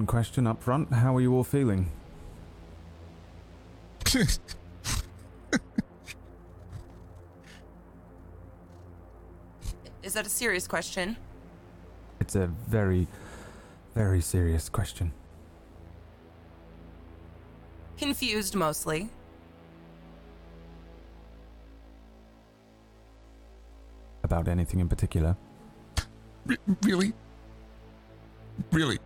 very important question up front. How are you all feeling? Is that a serious question? It's a very, very serious question. Confused mostly. About anything in particular? Re- really? Really?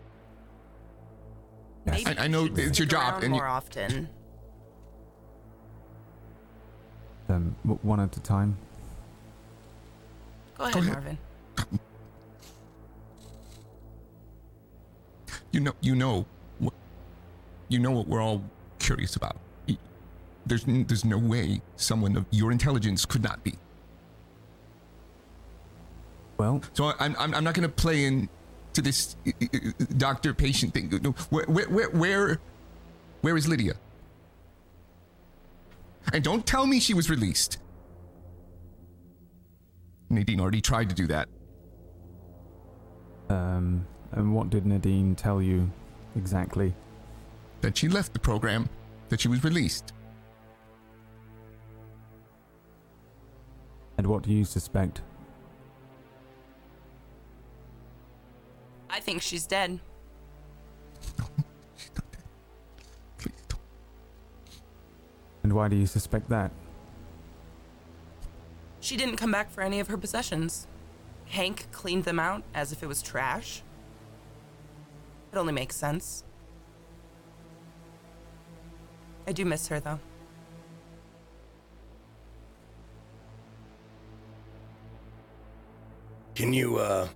Yes. Maybe I- I know you it's your job, around and you- more often. Um, one at a time. Go ahead, ahead. Marvin. You know, you know, what, you know what we're all curious about. There's, there's no way someone of your intelligence could not be. Well, So I'm, I'm, I'm not going to play in to this doctor patient thing. Where, where, where, where, where is Lydia? And don't tell me she was released. Nadine already tried to do that. um, and what did Nadine tell you exactly? That she left the program, that she was released. And what do you suspect? I think she's dead. She's not dead. Please don't. And why do you suspect that? She didn't come back for any of her possessions. Hank cleaned them out as if it was trash. It only makes sense. I do miss her, though. Can you uh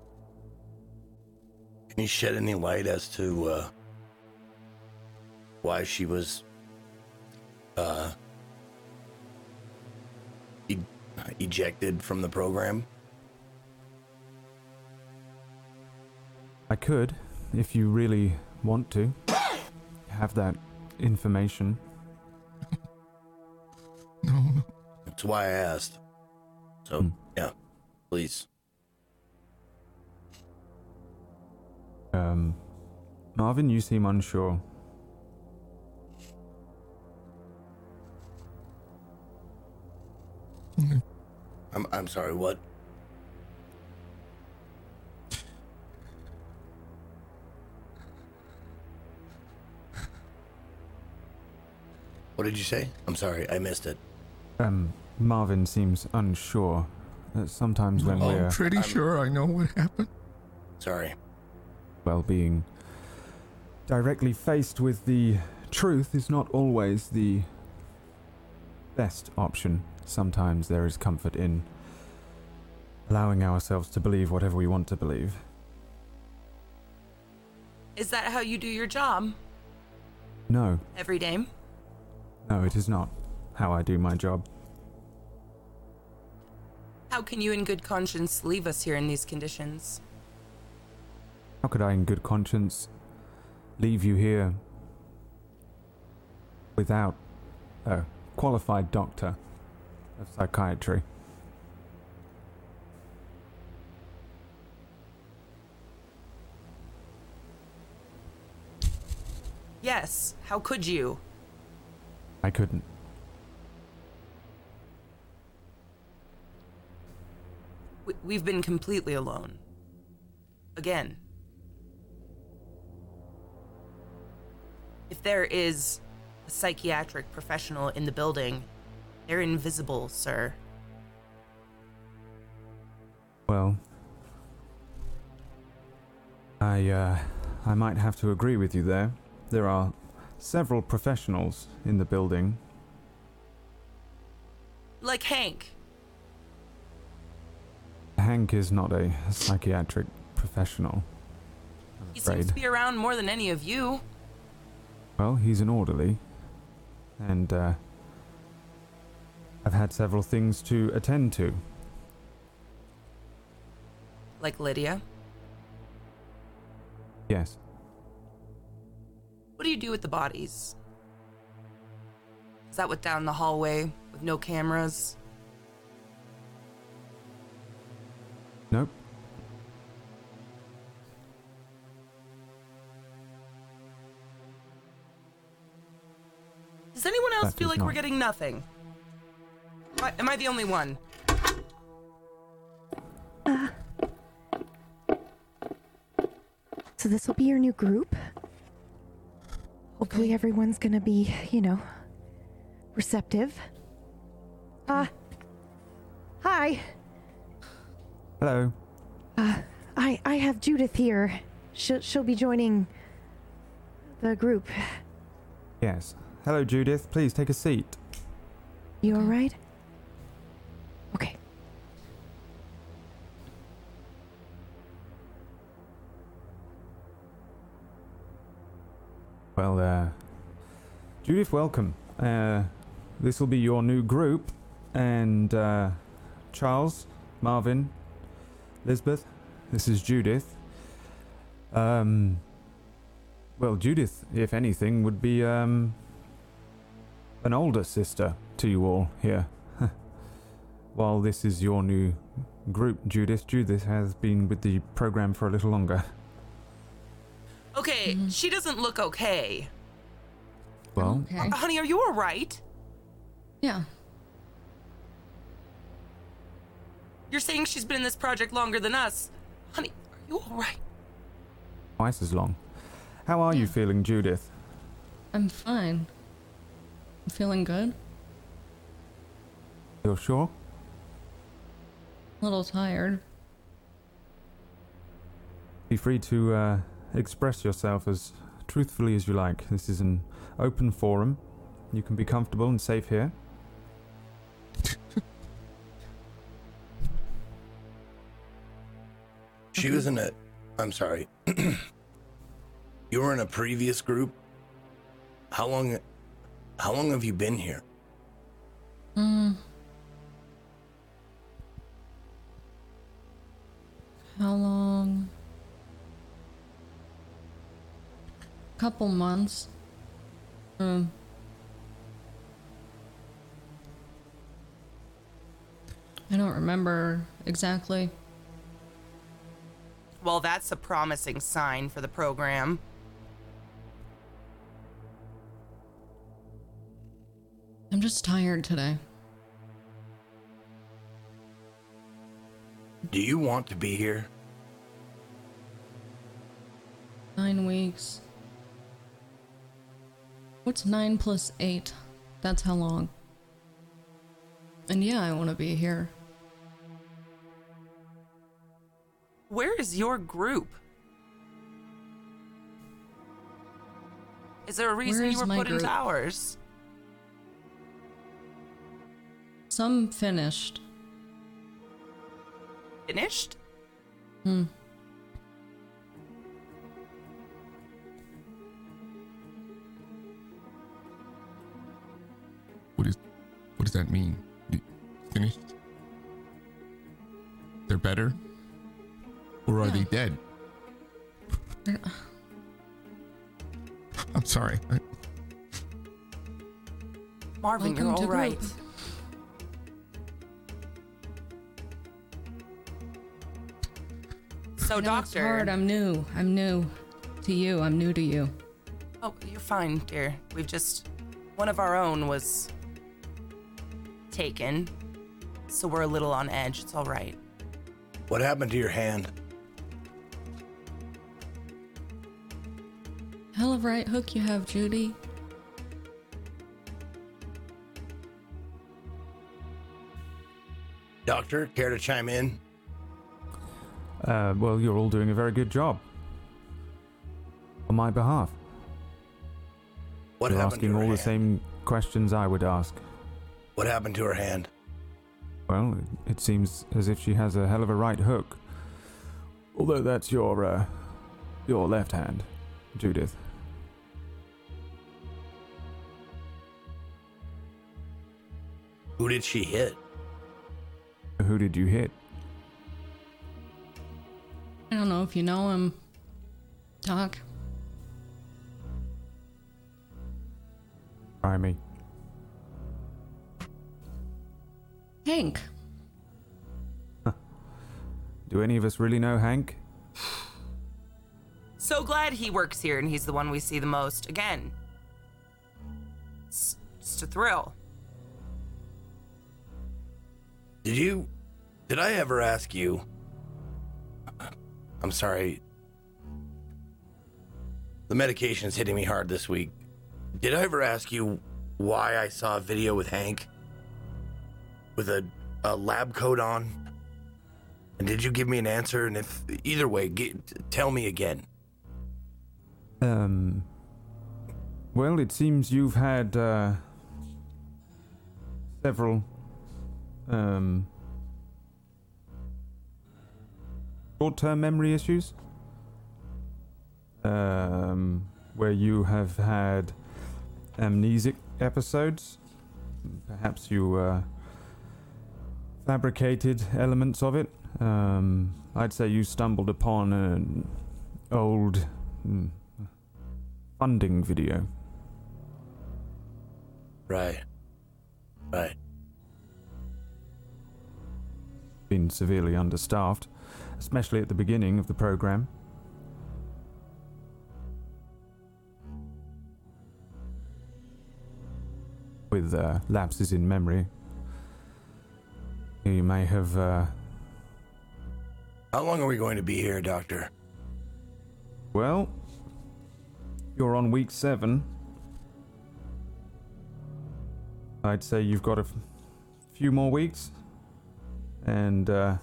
can you shed any light as to uh why she was uh e- ejected from the program? I could, if you really want to, have that information. No, no. That's why I asked. So, Hmm. yeah, please. Um, Marvin, you seem unsure. I'm I'm sorry, what? What did you say? I'm sorry, I missed it. Um, Marvin seems unsure. Uh, sometimes when we're I'm pretty I'm- sure I know what happened. Sorry. Well being directly faced with the truth is not always the best option. Sometimes there is comfort in allowing ourselves to believe whatever we want to believe. Is that how you do your job No, every day? no, it is not how I do my job. How can you, in good conscience, leave us here in these conditions? How could I, in good conscience, leave you here without a qualified doctor of psychiatry? Yes, how could you? I couldn't. We- We've been completely alone. Again. If there is a psychiatric professional in the building, they're invisible, sir. Well, I uh, I might have to agree with you there. There are several professionals in the building. Like Hank. Hank is not a psychiatric professional. He seems to be around more than any of you. Well, he's an orderly, and uh, I've had several things to attend to. Like Lydia? Yes. What do you do with the bodies? Is that what down the hallway with no cameras? Nope. Else That feel is like we're getting nothing? Am I, am I the only one? So this will be your new group. Hopefully everyone's gonna be, you know, receptive. Uh Hi. Hello. I I have Judith here. She'll she'll be joining the group. Yes. Hello, Judith. Please take a seat. You alright? Okay. Well, uh, Judith, welcome. Uh, this will be your new group, and uh, Charles, Marvin, Lisbeth, this is Judith. Um, well, Judith, if anything, would be um, an older sister to you all here. While this is your new group, Judith, Judith has been with the program for a little longer. Okay, she doesn't look okay. Well, Okay. Uh, honey, are you all right? Yeah. You're saying she's been in this project longer than us. Honey, are you all right? twice as long. How are you feeling, Judith? I'm fine. I'm feeling good. You're sure? A little tired. Be free to uh, express yourself as truthfully as you like. This is an open forum. You can be comfortable and safe here. She was in a. I'm sorry. you were in a previous group. How long? How long have you been here? Hmm. How long? Couple months. Um. I don't remember exactly. Well, that's a promising sign for the program. I'm just tired today. Do you want to be here? Nine weeks. What's nine plus eight? That's how long. And yeah, I want to be here. Where is your group? Is there a reason Where you were my put into group? ours? Some finished. Finished? Hmm. What is what does that mean? Finished? They're better? Or are they dead? I'm sorry. I, Marvin, you're Welcome all to right. group. So, I know it's doctor. hard. I'm new. I'm new to you. I'm new to you. Oh, you're fine, dear. We've just. One of our own was. taken. So we're a little on edge. It's all right. What happened to your hand? Hell of a right hook you have, Judy. Doctor, care to chime in? Uh, well, you're all doing a very good job. On my behalf. What you're happened asking all the same questions I would ask. What happened to her hand? Well, it- it seems as if she has a hell of a right hook. Although that's your, uh, your left hand, Judith. Who did she hit? Who did you hit? I don't know if you know him. Doc. Try me. Hank. Do any of us really know Hank? So glad he works here and he's the one we see the most. Again, it's just a thrill. Did you. Did I ever ask you. I'm sorry. The medication's hitting me hard this week. Did I ever ask you why I saw a video with Hank? With a, a lab coat on? And did you give me an answer? And if. Either way, get, tell me again. Um. Well, it seems you've had uh, several um, short-term memory issues, um, where you have had amnesic episodes. Perhaps you uh, fabricated elements of it. Um, I'd say you stumbled upon an old mm, funding video. Right. Right. Been severely understaffed, especially at the beginning of the program. With uh, lapses in memory, you may have. Uh, How long are we going to be here, Doctor? well, you're on week seven. I'd say you've got a f- few more weeks. And, uh.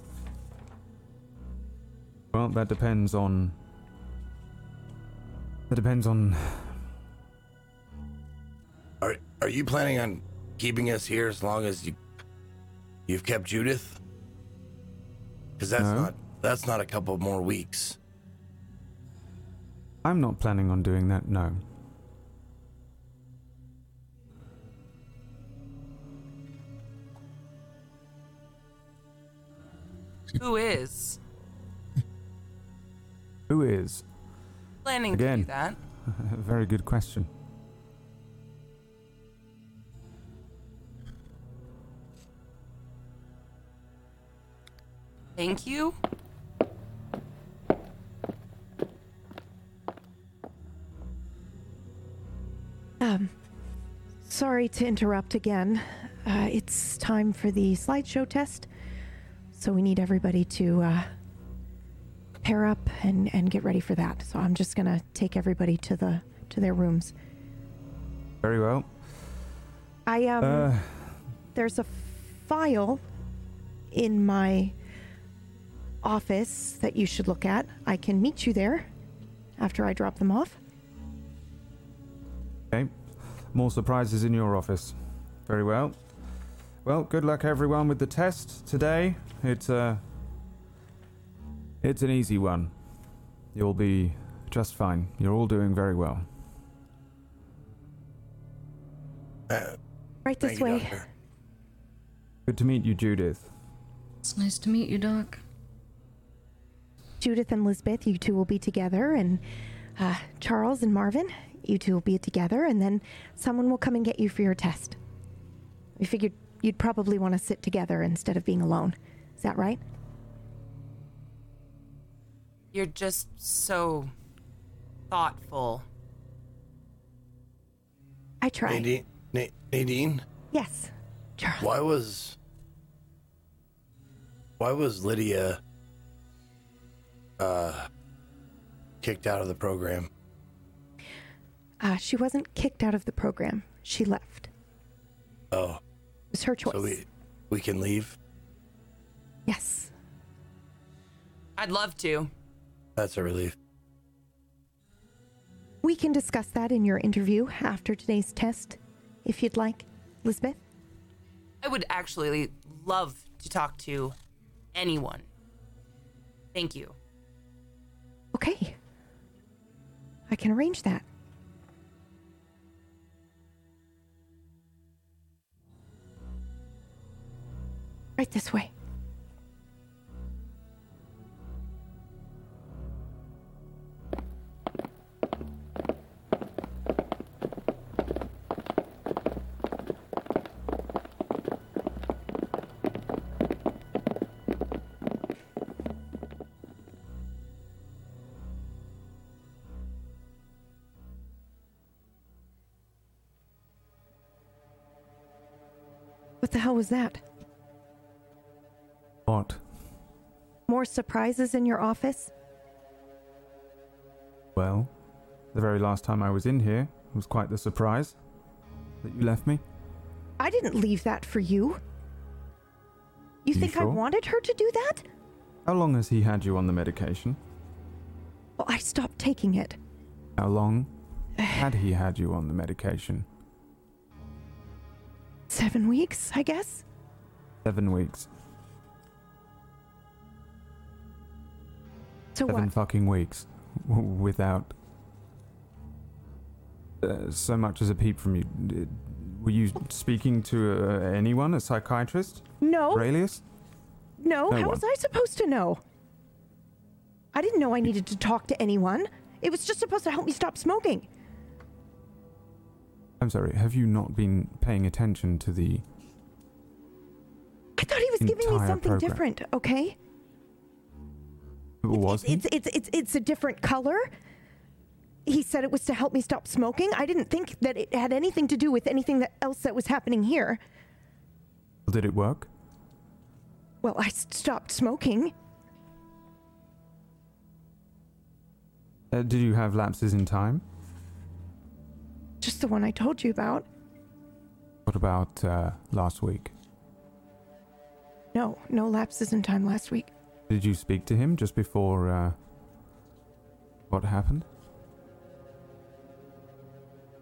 Well, that depends on. That depends on. Are are you planning on keeping us here as long as you you've kept Judith? Because that's No. not that's not a couple more weeks. I'm not planning on doing that, no. Who is Who is? planning to Again. do that? Very good question. Thank you. Um, sorry to interrupt again. Uh, it's time for the slideshow test, so we need everybody to uh, pair up and, and get ready for that. So I'm just gonna take everybody to the to their rooms. Very well. I um, Uh, there's a file in my office that you should look at. I can meet you there after I drop them off. okay. More surprises in your office. Very well. Well, good luck everyone with the test today. It's uh It's an easy one. You'll be just fine. You're all doing very well. Uh, Right this way. Doctor. Good to meet you, Judith. It's nice to meet you, Doc. Judith and Lisbeth, you two will be together, and uh, Charles and Marvin, you two will be together, and then someone will come and get you for your test. We figured you'd probably want to sit together instead of being alone. Is that right? You're just so thoughtful. I try. Nadine, Na- Nadine, Yes, Charles. why was why was Lydia uh kicked out of the program? Uh, she wasn't kicked out of the program. She left. Oh, It was her choice. so we we can leave. yes. I'd love to. That's a relief. We can discuss that in your interview after today's test, if you'd like, Lisbeth. I would actually love to talk to anyone. Thank you. Okay. I can arrange that. Right this way. Hell was that? What? More surprises in your office? Well, the very last time I was in here was quite the surprise that you left me. I didn't leave that for you. You, You think I sure? wanted her to do that? How long has he had you on the medication? Well, I stopped taking it. How long had he had you on the medication? Seven weeks, I guess? Seven weeks. So Seven what? fucking weeks. Without uh, so much as a peep from you. Were you speaking to uh, anyone, a psychiatrist? No, Aurelius? no, no how one. was I supposed to know? I didn't know I needed to talk to anyone. It was just supposed to help me stop smoking. I'm sorry, have you not been paying attention to the. I thought he was giving me something program. different, okay? Was he? It's, it's it's it's a different color. He said it was to help me stop smoking. I didn't think that it had anything to do with anything that else that was happening here. Did it work? Well, I stopped smoking. Uh, did you have lapses in time? Just the one I told you about. What about uh, last week? No, no lapses in time last week. Did you speak to him just before uh, what happened?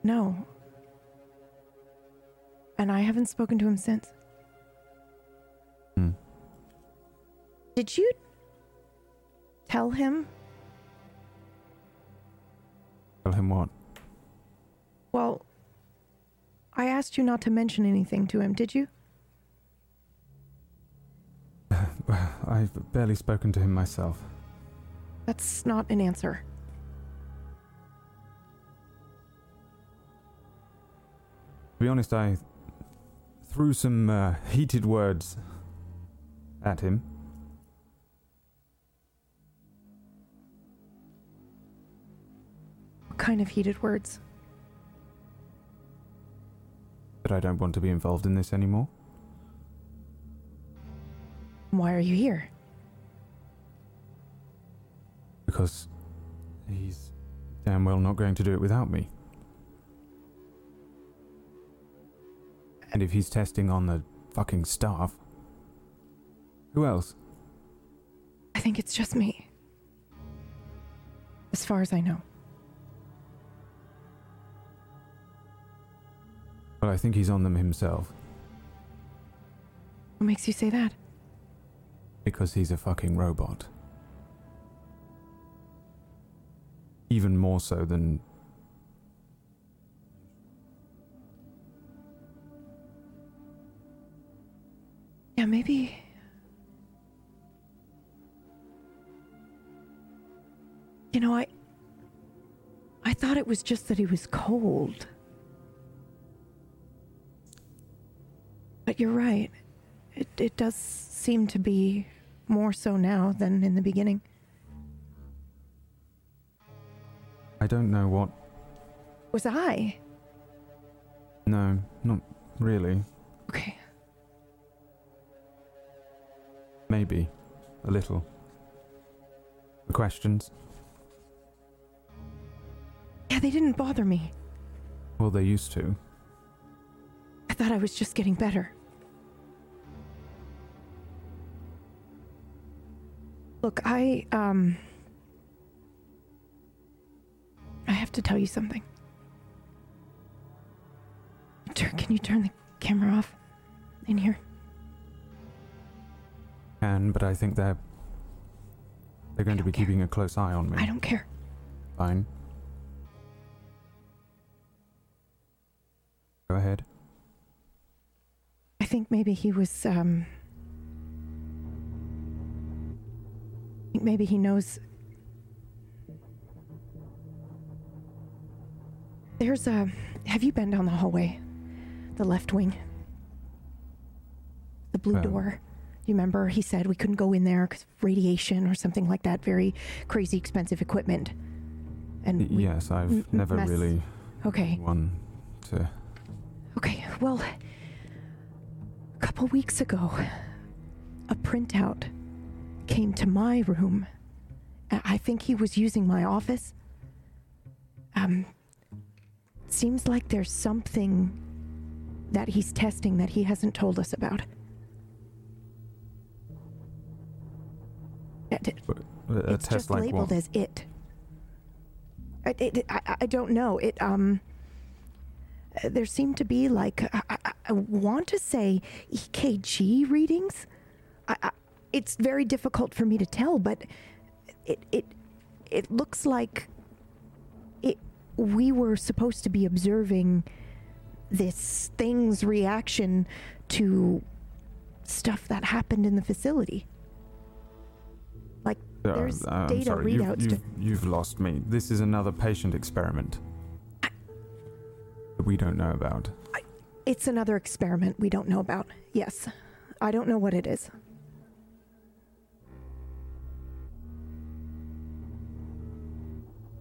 No. And I haven't spoken to him since. Hmm. Did you tell him? Tell him what? Well, I asked you not to mention anything to him, did you? I've barely spoken to him myself. That's not an answer. To be honest, I threw some uh, heated words at him. What kind of heated words? That I don't want to be involved in this anymore. Why are you here? Because he's damn well not going to do it without me. And if he's testing on the fucking staff, who else? I think it's just me. As far as I know. Well, I think he's on them himself What makes you say that? because he's a fucking robot. Even more so than Yeah, maybe. You know, I. I thought it was just that he was cold. But you're right. It, it does seem to be more so now than in the beginning. I don't know what. Was I? No, not really. Okay. Maybe a little. The questions? Yeah, they didn't bother me. Well, they used to. I thought I was just getting better. Look, I, um. I have to tell you something. Can you turn the camera off in here? Can, but I think they're. They're going to be care. keeping a close eye on me. I don't care. Fine. Go ahead. I think maybe he was, um. Maybe he knows. There's a. Have you been down the hallway? The left wing? The blue Um, door? You remember he said we couldn't go in there because radiation or something like that. Very crazy expensive equipment. And yes, I've m- never mess- really Okay. one to. Okay, well, couple weeks ago, a printout came to my room. I think he was using my office. Um, seems like there's something that he's testing that he hasn't told us about. Uh, A it's just like labeled what? as it. I, it, I, I don't know. It um. Uh, There seemed to be like I, I, I want to say EKG readings. I, I, it's very difficult for me to tell, but it it it looks like it. We were supposed to be observing this thing's reaction to stuff that happened in the facility. Like Uh, there's uh, data sorry, you've, readouts you've, to you've lost me. This is another patient experiment that we don't know about. It's another experiment we don't know about. Yes. I don't know what it is.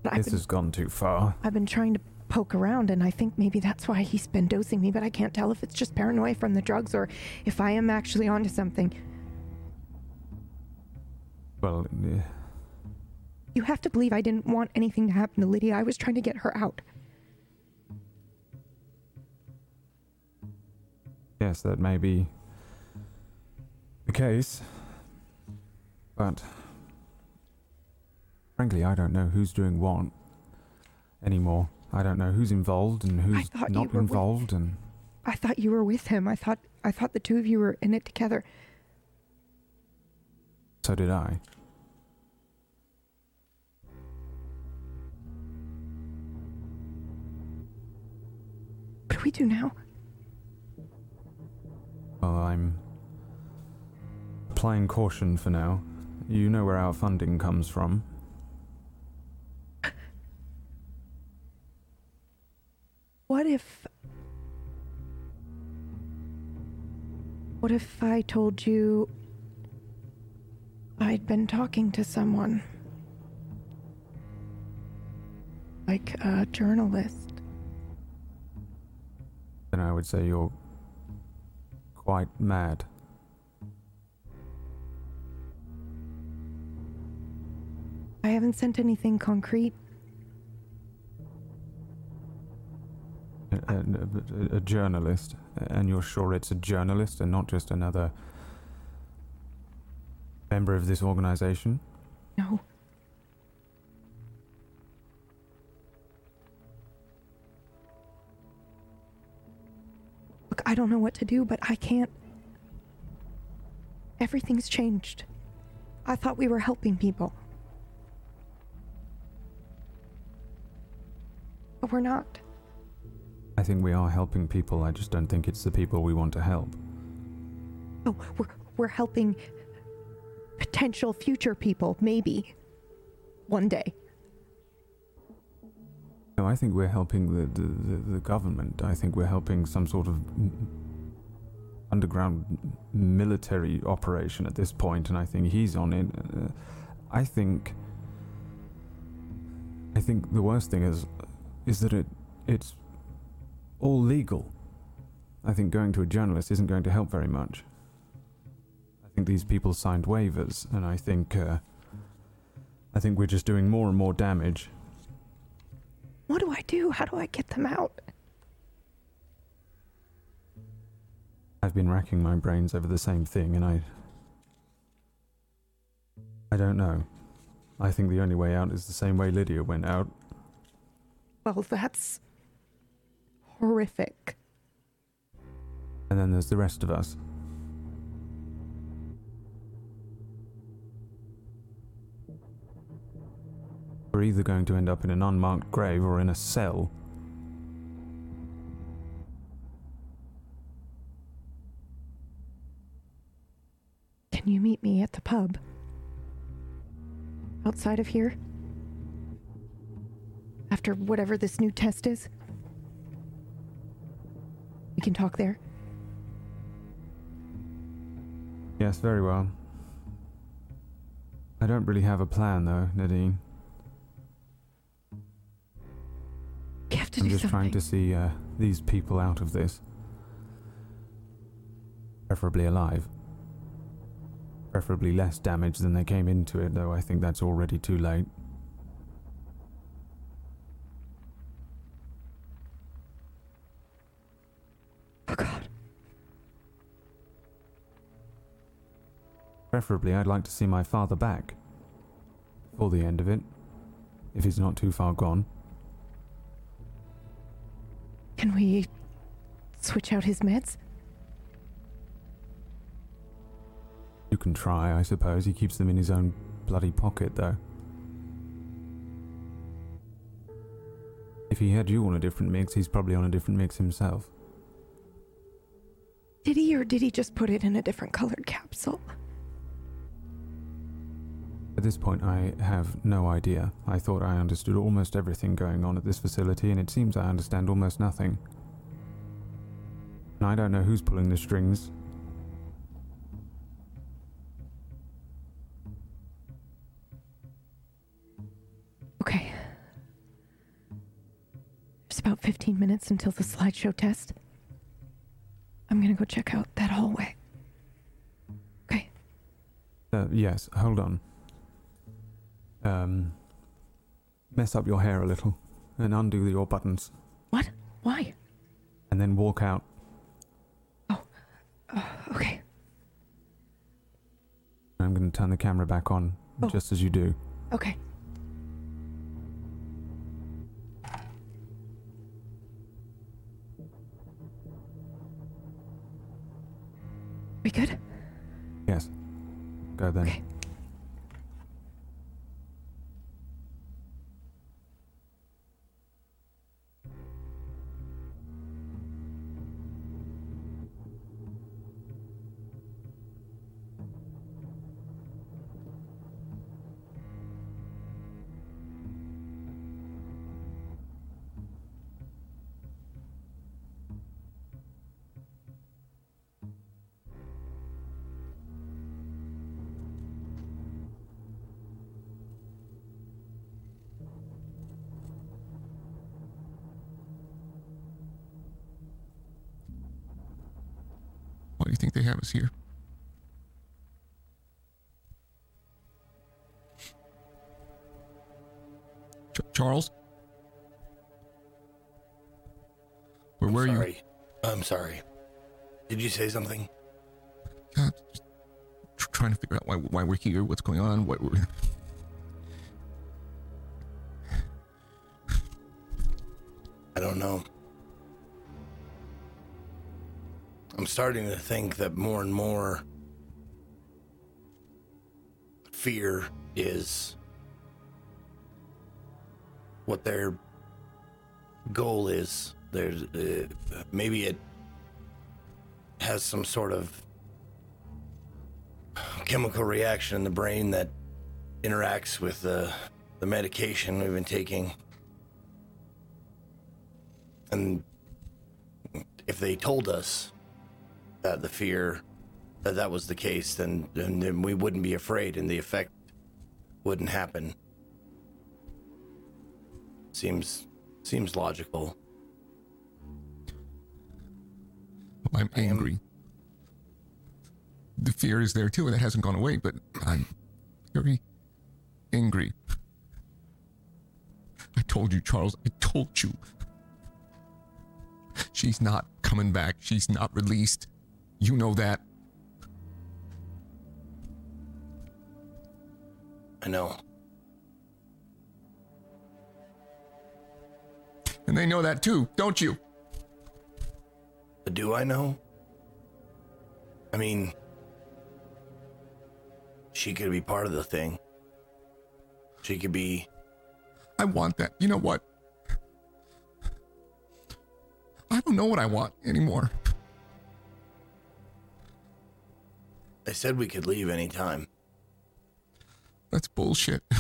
But This been, has gone too far. I've been trying to poke around, and I think maybe that's why he's been dosing me, but I can't tell if it's just paranoia from the drugs or if I am actually onto something. Well, eh, You have to believe I didn't want anything to happen to Lydia. I was trying to get her out. Yes, that may be the case. But frankly, I don't know who's doing what anymore. I don't know who's involved and who's not were with- involved, and I thought you were with him. I thought I thought the two of you were in it together. so did I. What do we do now? Well, I'm applying caution for now. You know where our funding comes from. What if. What if I told you I'd been talking to someone? Like a journalist. Then I would say you're quite mad. I haven't sent anything concrete. A, a- a- journalist, and you're sure it's a journalist and not just another member of this organization? No. Don't know what to do, but I can't. Everything's changed. I thought we were helping people. But we're not. I think we are helping people, I just don't think it's the people we want to help. Oh, we're, we're helping potential future people, maybe. One day. No, I think we're helping the, the, the, the government. I think we're helping some sort of underground military operation at this point, and I think he's on it. Uh, I think. I think the worst thing is, is that it it's all legal. I think going to a journalist isn't going to help very much. I think these people signed waivers, and I think. Uh, I think we're just doing more and more damage. What do I do? How do I get them out? I've been racking my brains over the same thing, and I. I don't know. I think the only way out is the same way Lydia went out. Well, that's horrific. And then there's the rest of us. We're either going to end up in an unmarked grave or in a cell. Can you meet me at the pub? Outside of here? After whatever this new test is? We can talk there. Yes, very well. I don't really have a plan, though, Nadine. To I'm do just something. trying to see uh, these people out of this. Preferably alive. Preferably less damage than they came into it, though I think that's already too late. Oh god. Preferably, I'd like to see my father back. Before the end of it, if he's not too far gone. Can we switch out his meds? You can try, I suppose. He keeps them in his own bloody pocket, though. If he had you on a different mix, he's probably on a different mix himself. Did he or did he just put it in a different colored capsule? At this point, I have no idea. I thought I understood almost everything going on at this facility, and it seems I understand almost nothing. And I don't know who's pulling the strings. Okay. There's about 15 minutes until the slideshow test. I'm gonna go check out that hallway. Okay. Uh, yes, hold on. Um, mess up your hair a little, and undo your buttons, What? Why? and then walk out. Uh, okay. I'm going to turn the camera back on Oh. just as you do. Okay. We good? Yes. Go then. Okay. You think they have us here? Ch- Charles? Where I'm were you? I'm sorry. Did you say something? Just tr- trying to figure out why, why we're here, what's going on, what we're. I don't know. I'm starting to think that more and more fear is what their goal is. There's uh, maybe it has some sort of chemical reaction in the brain that interacts with the the medication we've been taking. And if they told us that the fear that that was the case, then, then then we wouldn't be afraid, and the effect wouldn't happen. Seems seems logical. I'm angry. The fear is there too, and it hasn't gone away, but I'm very angry. I told you, Charles. I told you. She's not coming back. She's not released. You know that. I know. And they know that too, don't you? But do I know? I mean, she could be part of the thing. She could be. I want that. You know what? I don't know what I want anymore. I said we could leave anytime. That's bullshit.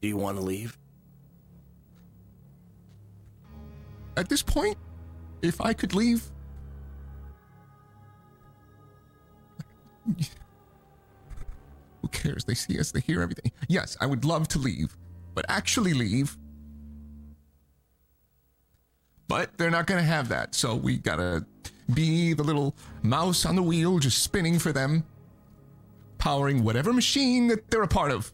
Do you want to leave? At this point, if I could leave. Who cares? They see us, they hear everything. Yes, I would love to leave, but actually leave. But they're not going to have that, so we gotta be the little mouse on the wheel just spinning for them, powering whatever machine that they're a part of.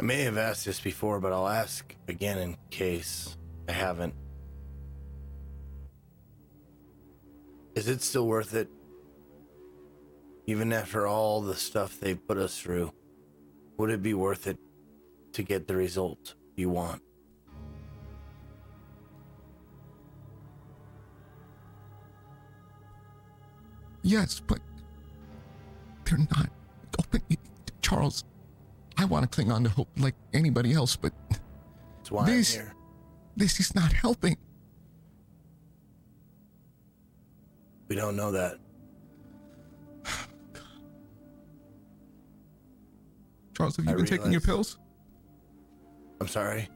I may have asked this before, but I'll ask again in case I haven't. Is it still worth it? Even after all the stuff they put us through, would it be worth it to get the result you want? Yes, but they're not. Open, Charles, I want to cling on to hope like anybody else, but That's why This- I'm here. this is not helping. We don't know that. Charles, have you I been taking your pills? I'm sorry.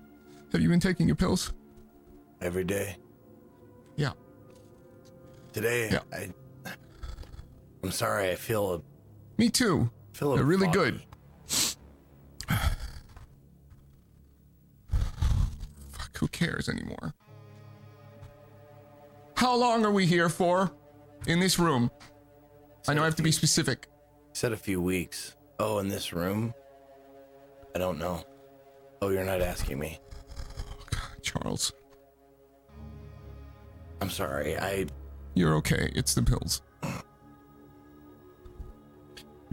Have you been taking your pills? Every day. Yeah. Today, Yeah. I. I'm sorry. I feel a Me too. feel a really good. Fuck, who cares anymore? How long are we here for? In this room? I know I have to be specific. Said a few weeks. Oh, in this room? I don't know. Oh, you're not asking me. Oh, God, Charles, I'm sorry. I you're okay. It's the pills.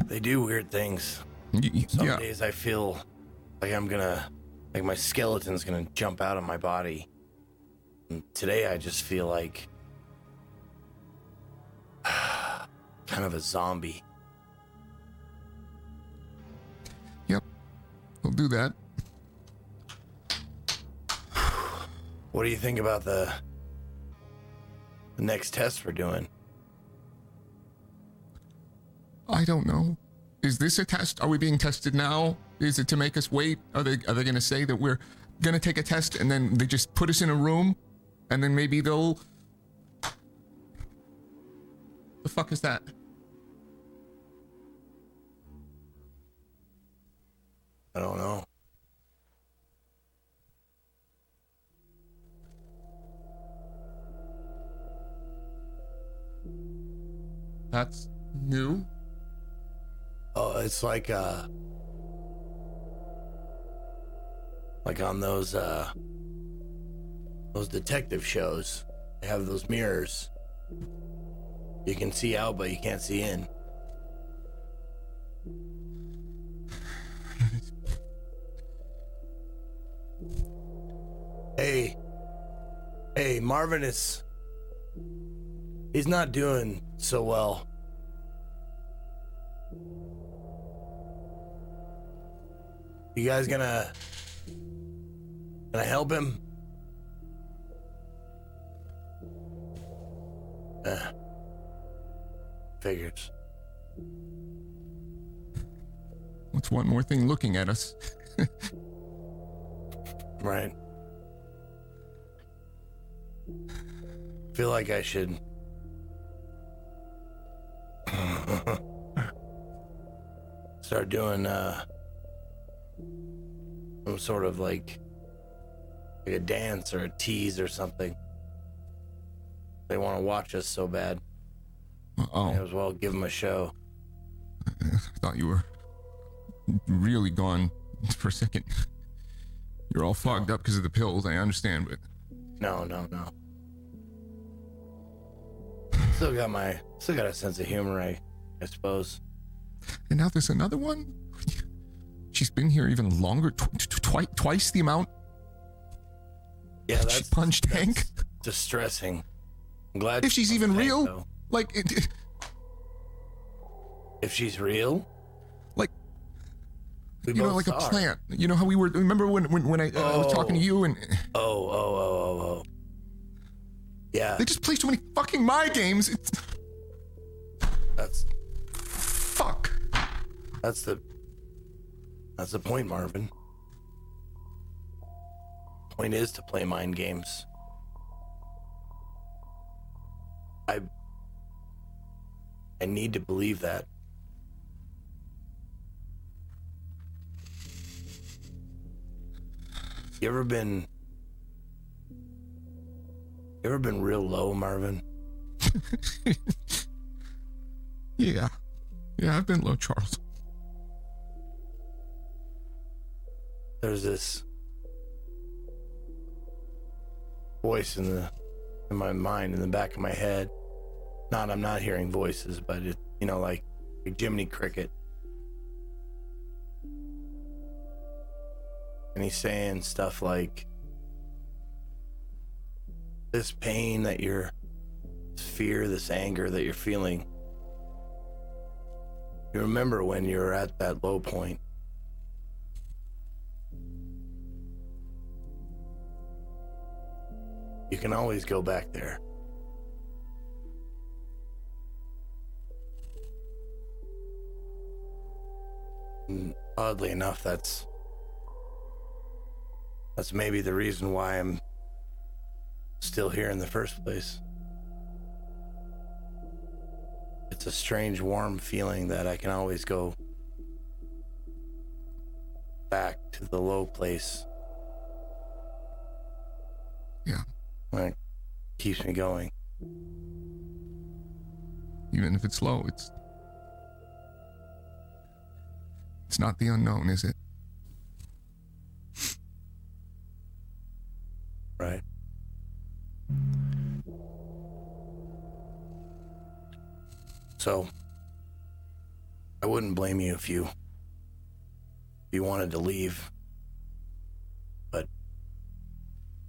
they do weird things. Y- Some yeah. days I feel like I'm gonna like my skeleton's gonna jump out of my body. And today I just feel like kind of a zombie. Yep. We'll do that. What do you think about the the next test we're doing? I don't know. Is this a test? Are we being tested now? Is it to make us wait? Are they are they going to say that we're going to take a test and then they just put us in a room and then maybe they'll The fuck is that? I don't know. That's new. Oh, it's like uh like on those uh those detective shows. They have those mirrors. You can see out but you can't see in. Hey. Hey, Marvin is he's not doing so well. You guys gonna gonna help him? Uh, figures. What's one more thing looking at us? Right. Feel like I should start doing uh some sort of like like a dance or a tease or something. They want to watch us so bad. Oh, May as well give them a show. I thought you were really gone for a second. You're all fogged up because of the pills. I understand, but No, no, no. Still got my still got a sense of humor, I I suppose. and now there's another one. She's been here even longer, tw- tw- twi- twice the amount. Yeah, she that's punched that's Hank. distressing. I'm glad If she's even Hank, real, though. like, it, it- If she's real, like we you know, like a plant. You know how we were. Remember when when, when I, uh, I was talking to Oh. you and Oh, oh, oh, oh, oh. Yeah, they just play so many fucking my games. It's, that's fuck. that's the that's the point, Marvin. Point is to play mind games. I I need to believe that. You ever been You ever been real low, Marvin? Yeah. Yeah, I've been low, Charles. There's this voice in the in my mind, in the back of my head. Not, I'm not hearing voices, but it, you know, like, like Jiminy Cricket. And he's saying stuff like, this pain that you're, this fear, this anger that you're feeling. You remember when you were at that low point. You can always go back there. And oddly enough, that's that's maybe the reason why I'm still here in the first place. It's a strange, warm feeling that I can always go back to the low place. Yeah. That keeps me going. Even if it's low, it's. It's not the unknown, is it? Right. So, I wouldn't blame you if you if you wanted to leave. But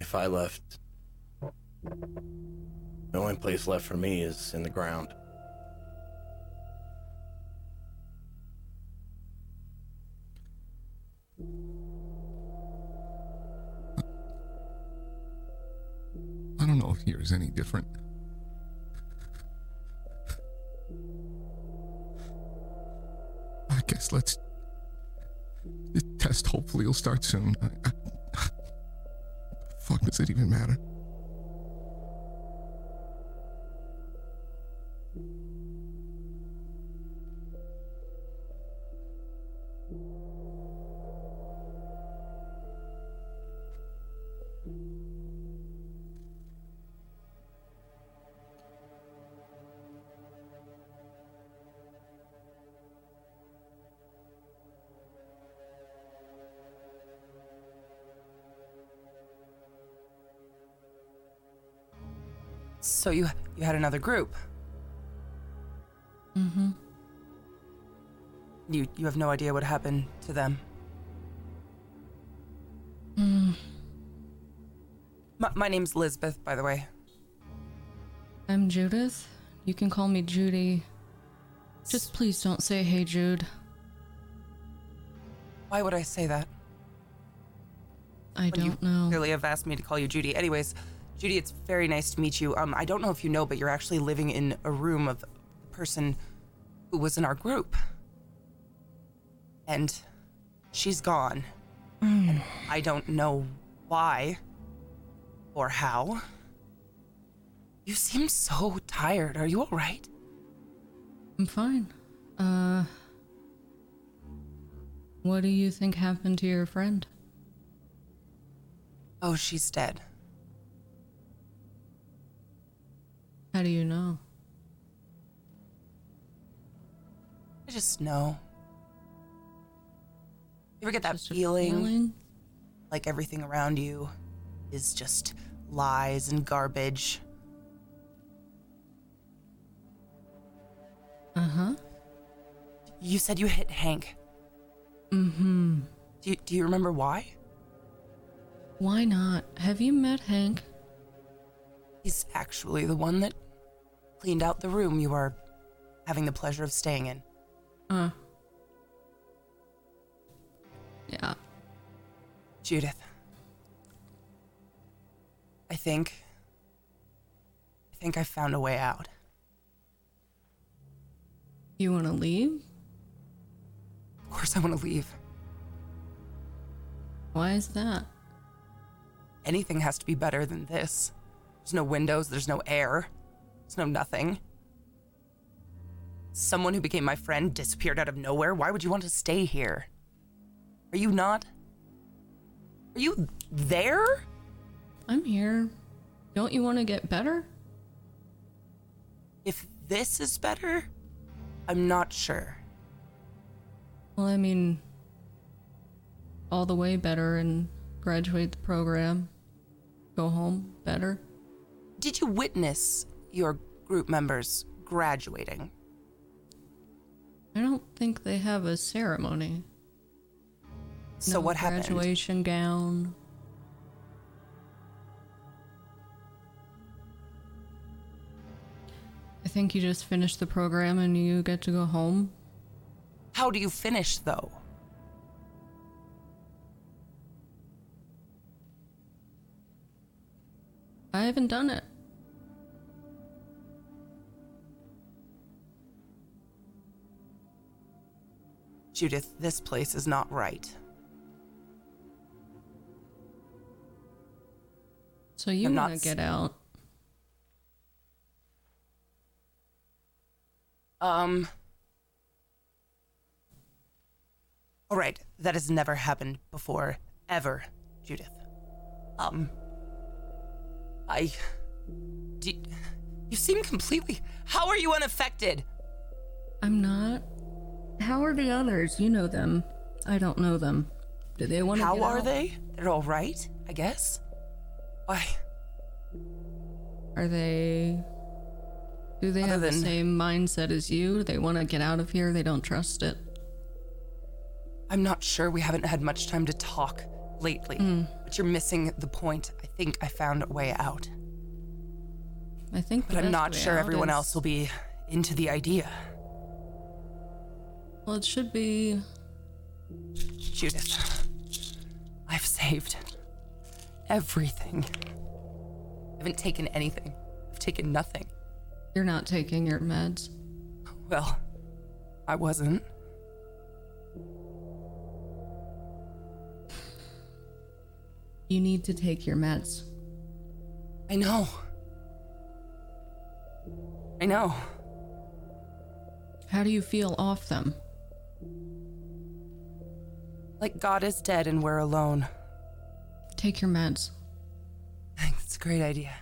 if I left, the only place left for me is in the ground. I don't know if here is any different. I guess let's. The test hopefully will start soon. I, I, fuck does it even matter? So you you had another group. Mm-hmm. You you have no idea what happened to them. Mm, My, my name's Lisbeth, by the way. I'm Judith. You can call me Judy. Just please don't say hey Jude. Why would I say that? I when don't know. Clearly, have asked me to call you Judy. Anyways, Judy, it's very nice to meet you. Um, I don't know if you know, but you're actually living in a room of the person who was in our group, and she's gone. And I don't know why or how. You seem so tired. Are you all right? I'm fine. Uh What do you think happened to your friend? Oh, she's dead. How do you know? I just know. You ever get that feeling, feeling? like everything around you is just lies and garbage? Uh-huh. You said you hit Hank. Mm-hmm. Do you, do you remember why? Why not? Have you met Hank? He's actually the one that cleaned out the room you are having the pleasure of staying in. Uh. Yeah. Judith. I think. I think I found a way out. You want to leave? Of course, I want to leave. Why is that? Anything has to be better than this. There's no windows, there's no air, there's no nothing. Someone who became my friend disappeared out of nowhere. Why would you want to stay here? Are you not? Are you there? I'm here. Don't you want to get better? If this is better, I'm not sure. Well, I mean, all the way better and graduate the program, go home better. Did you witness your group members graduating? I don't think they have a ceremony. So No what happened? Graduation gown. I think you just finish the program and you get to go home. How do you finish though? I haven't done it. Judith, this place is not right. So you want to get out. Um. All right, that has never happened before, ever, Judith. Um. I. Do, you seem completely. How are you unaffected? I'm not. How are the others? You know them. I don't know them. Do they want to How are out? they? They're all right, I guess. Why? Are they. Do they Other have the same mindset as you? They want to get out of here. They don't trust it. I'm not sure. We haven't had much time to talk lately, hmm. but you're missing the point. I think I found a way out, I think. but I'm not sure everyone is- else will be into the idea. Well, it should be. Judith, I've saved everything. I haven't taken anything. I've taken nothing. You're not taking your meds. Well, I wasn't. You need to take your meds. I know. I know. How do you feel off them? Like God is dead and we're alone. Take your meds. I think it's a great idea.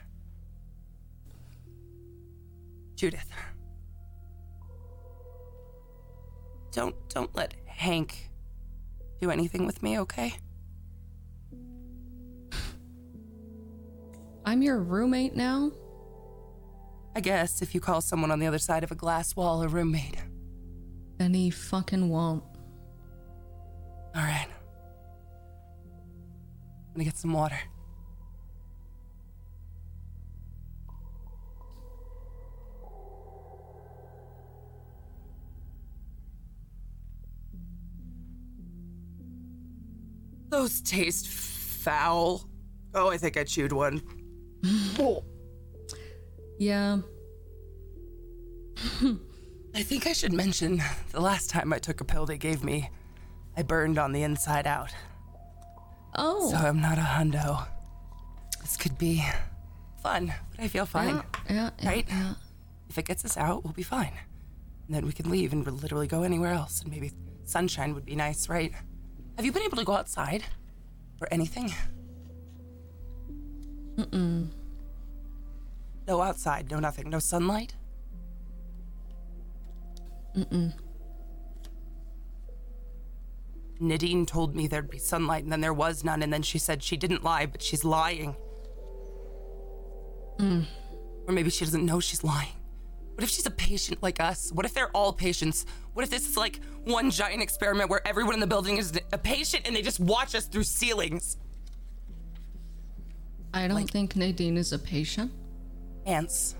Judith. Don't don't let Hank do anything with me, okay? I'm your roommate now? I guess if you call someone on the other side of a glass wall a roommate. Then he fucking won't. All right. I'm gonna get some water. Those taste foul. Oh, I think I chewed one. Oh, Yeah. I think I should mention the last time I took a pill they gave me, I burned on the inside out. Oh. So I'm not a hundo. This could be fun, but I feel fine. Yeah, yeah, yeah, Right? yeah. If it gets us out, we'll be fine. And then we can leave and literally go anywhere else. And maybe sunshine would be nice, right? Have you been able to go outside? Or anything? Mm-mm. No outside, no nothing, no sunlight? Mm-mm. Nadine told me there'd be sunlight and then there was none, and then she said she didn't lie, but she's lying. Hmm. Or maybe she doesn't know she's lying. What if she's a patient like us? What if they're all patients? What if this is like one giant experiment where everyone in the building is a patient and they just watch us through ceilings? I don't think Nadine is a patient. Ants.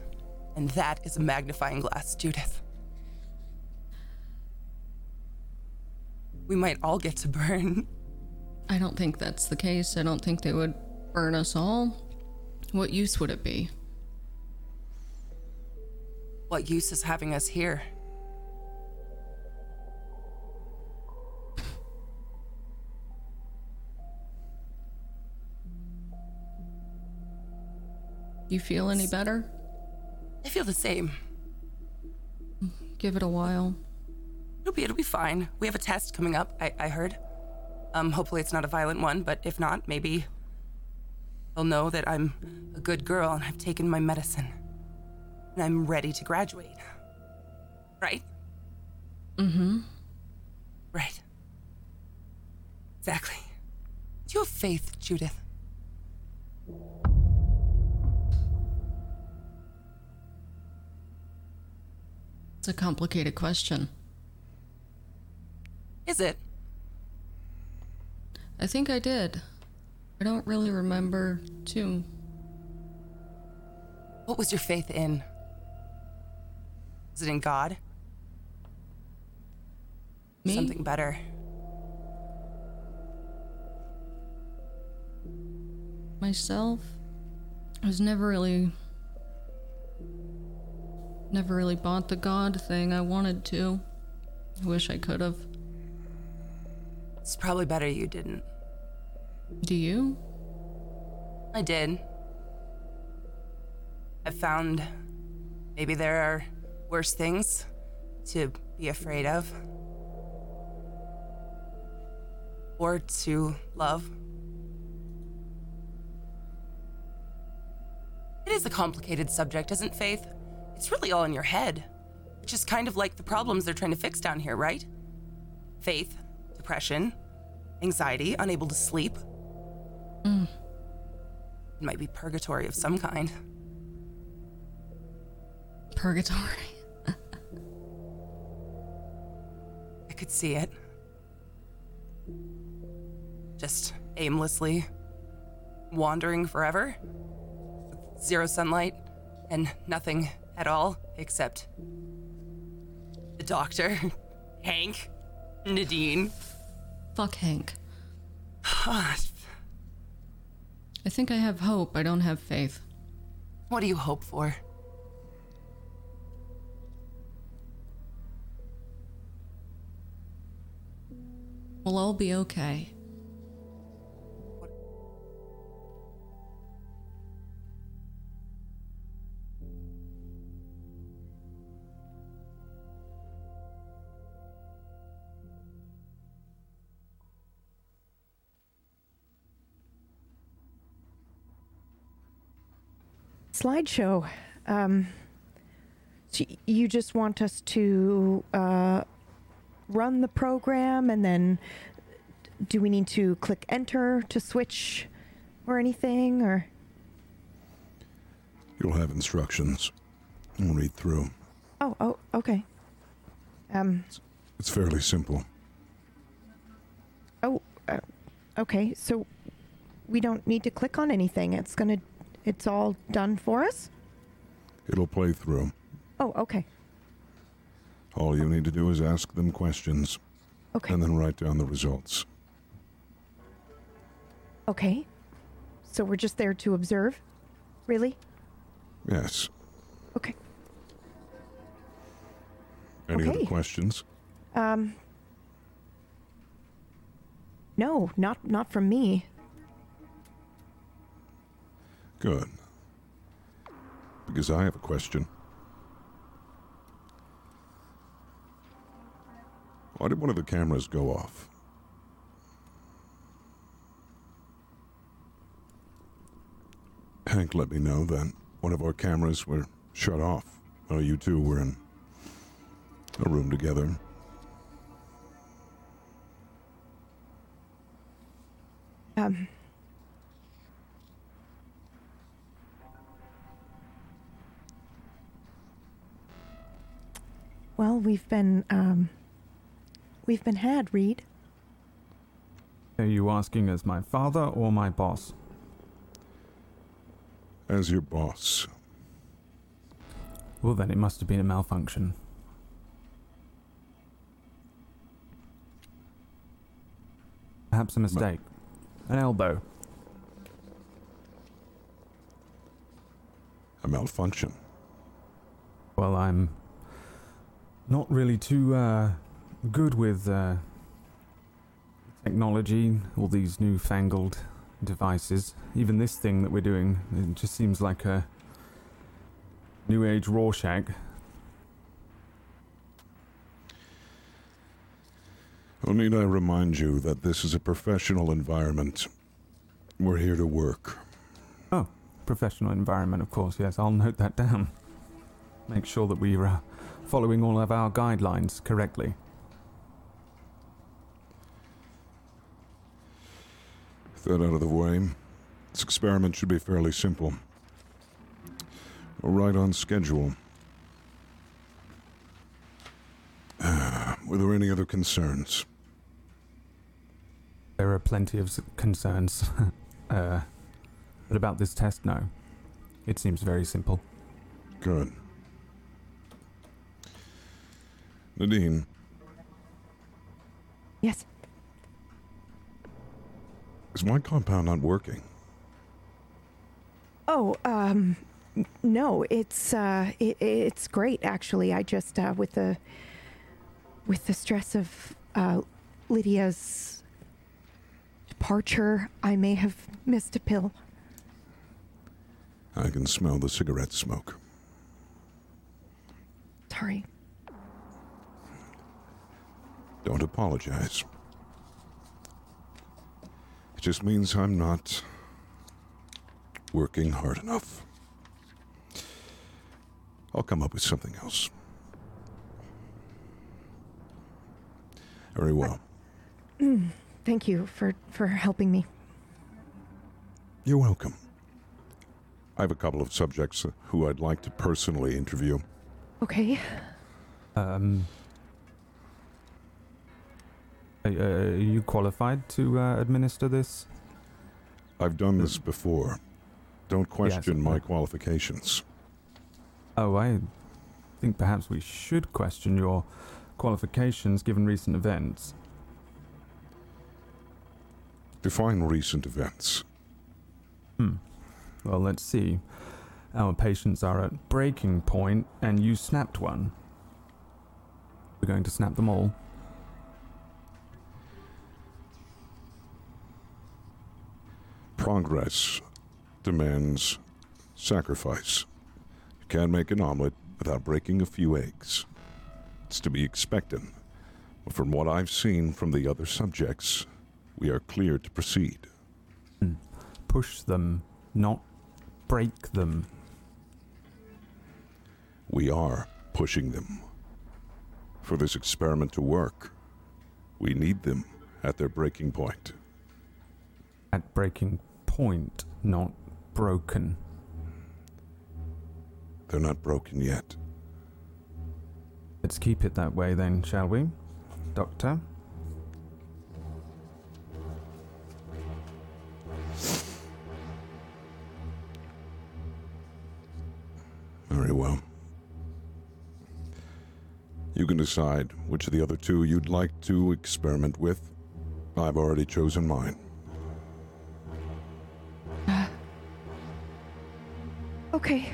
And that is a magnifying glass, Judith. We might all get to burn. I don't think that's the case. I don't think they would burn us all. What use would it be? What use is having us here? You feel any better? I feel the same. Give it a while. It'll be it'll be fine. We have a test coming up, I, I heard. Um, hopefully it's not a violent one, but if not, maybe they'll know that I'm a good girl and I've taken my medicine. And I'm ready to graduate. Right? Mm hmm. Right. Exactly. Do you have faith, Judith? It's a complicated question. Is it? I think I did. I don't really remember too. What was your faith in? Was it in God? Me? Something better. Myself? I was never really. Never really bought the God thing I wanted to. I wish I could have. It's probably better you didn't. Do you? I did. I found maybe there are worse things to be afraid of. Or to love. It is a complicated subject, isn't faith? It's really all in your head, which is kind of like the problems they're trying to fix down here, right? Faith, depression, anxiety, unable to sleep. Mm. It might be purgatory of some kind. Purgatory. I could see it. Just aimlessly wandering forever. With zero sunlight and nothing at all except the doctor, Hank, Nadine. Fuck Hank. I think I have hope. I don't have faith. What do you hope for? We'll all be okay. Slideshow. Um, so you just want us to uh, run the program and then do we need to click enter to switch or anything or You'll have instructions. I'll read through. oh oh okay um It's fairly simple. oh uh, okay so we don't need to click on anything it's gonna it's all done for us It'll play through. oh okay All you need to do is ask them questions okay and then write down the results. okay so we're just there to observe really Yes. okay Any other questions? Um. No, not not from me. Good. Because I have a question. Why did one of the cameras go off? Hank let me know that one of our cameras were shut off. Oh, you two were in a room together. Um. Well, we've been um. We've been had, Reed. Are you asking as my father or my boss? As your boss, Well, then it must have been a malfunction. Perhaps a mistake. An elbow. a malfunction. Well, I'm not really too uh, good with uh, technology, all these newfangled devices. Even this thing that we're doing, it just seems like a new age Rorschach. Well, need I remind you that this is a professional environment? We're here to work. Oh, professional environment, of course. Yes, I'll note that down. Make sure that we're uh, following all of our guidelines correctly. That out of the way, this experiment should be fairly simple. We're right on schedule. Were there any other concerns? There are plenty of concerns. uh, but about this test, no. It seems very simple. Good. Nadine, Yes. is my compound not working? Oh, um, no, it's uh, it, it's great actually. I just uh, with the with the stress of uh, Lydia's departure, I may have missed a pill. I can smell the cigarette smoke. Sorry. Don't apologize. It just means I'm not working hard enough. I'll come up with something else. Very well. Thank you for for helping me. You're welcome. I have a couple of subjects who I'd like to personally interview. Okay. Um, are, uh, are you qualified to uh, administer this? I've done this before. Don't question my okay. qualifications. Oh, I think perhaps we should question your qualifications given recent events. Define recent events. Hmm. Well, let's see. Our patients are at breaking point, and you snapped one. We're going to snap them all. Progress demands sacrifice. You can't make an omelet without breaking a few eggs. It's to be expected. But from what I've seen from the other subjects, we are clear to proceed. Push them, not break them. We are pushing them. For this experiment to work, we need them at their breaking point. At breaking point, not broken. They're not broken yet. Let's keep it that way then, shall we? Doctor? Very well. You can decide which of the other two you'd like to experiment with. I've already chosen mine. Okay.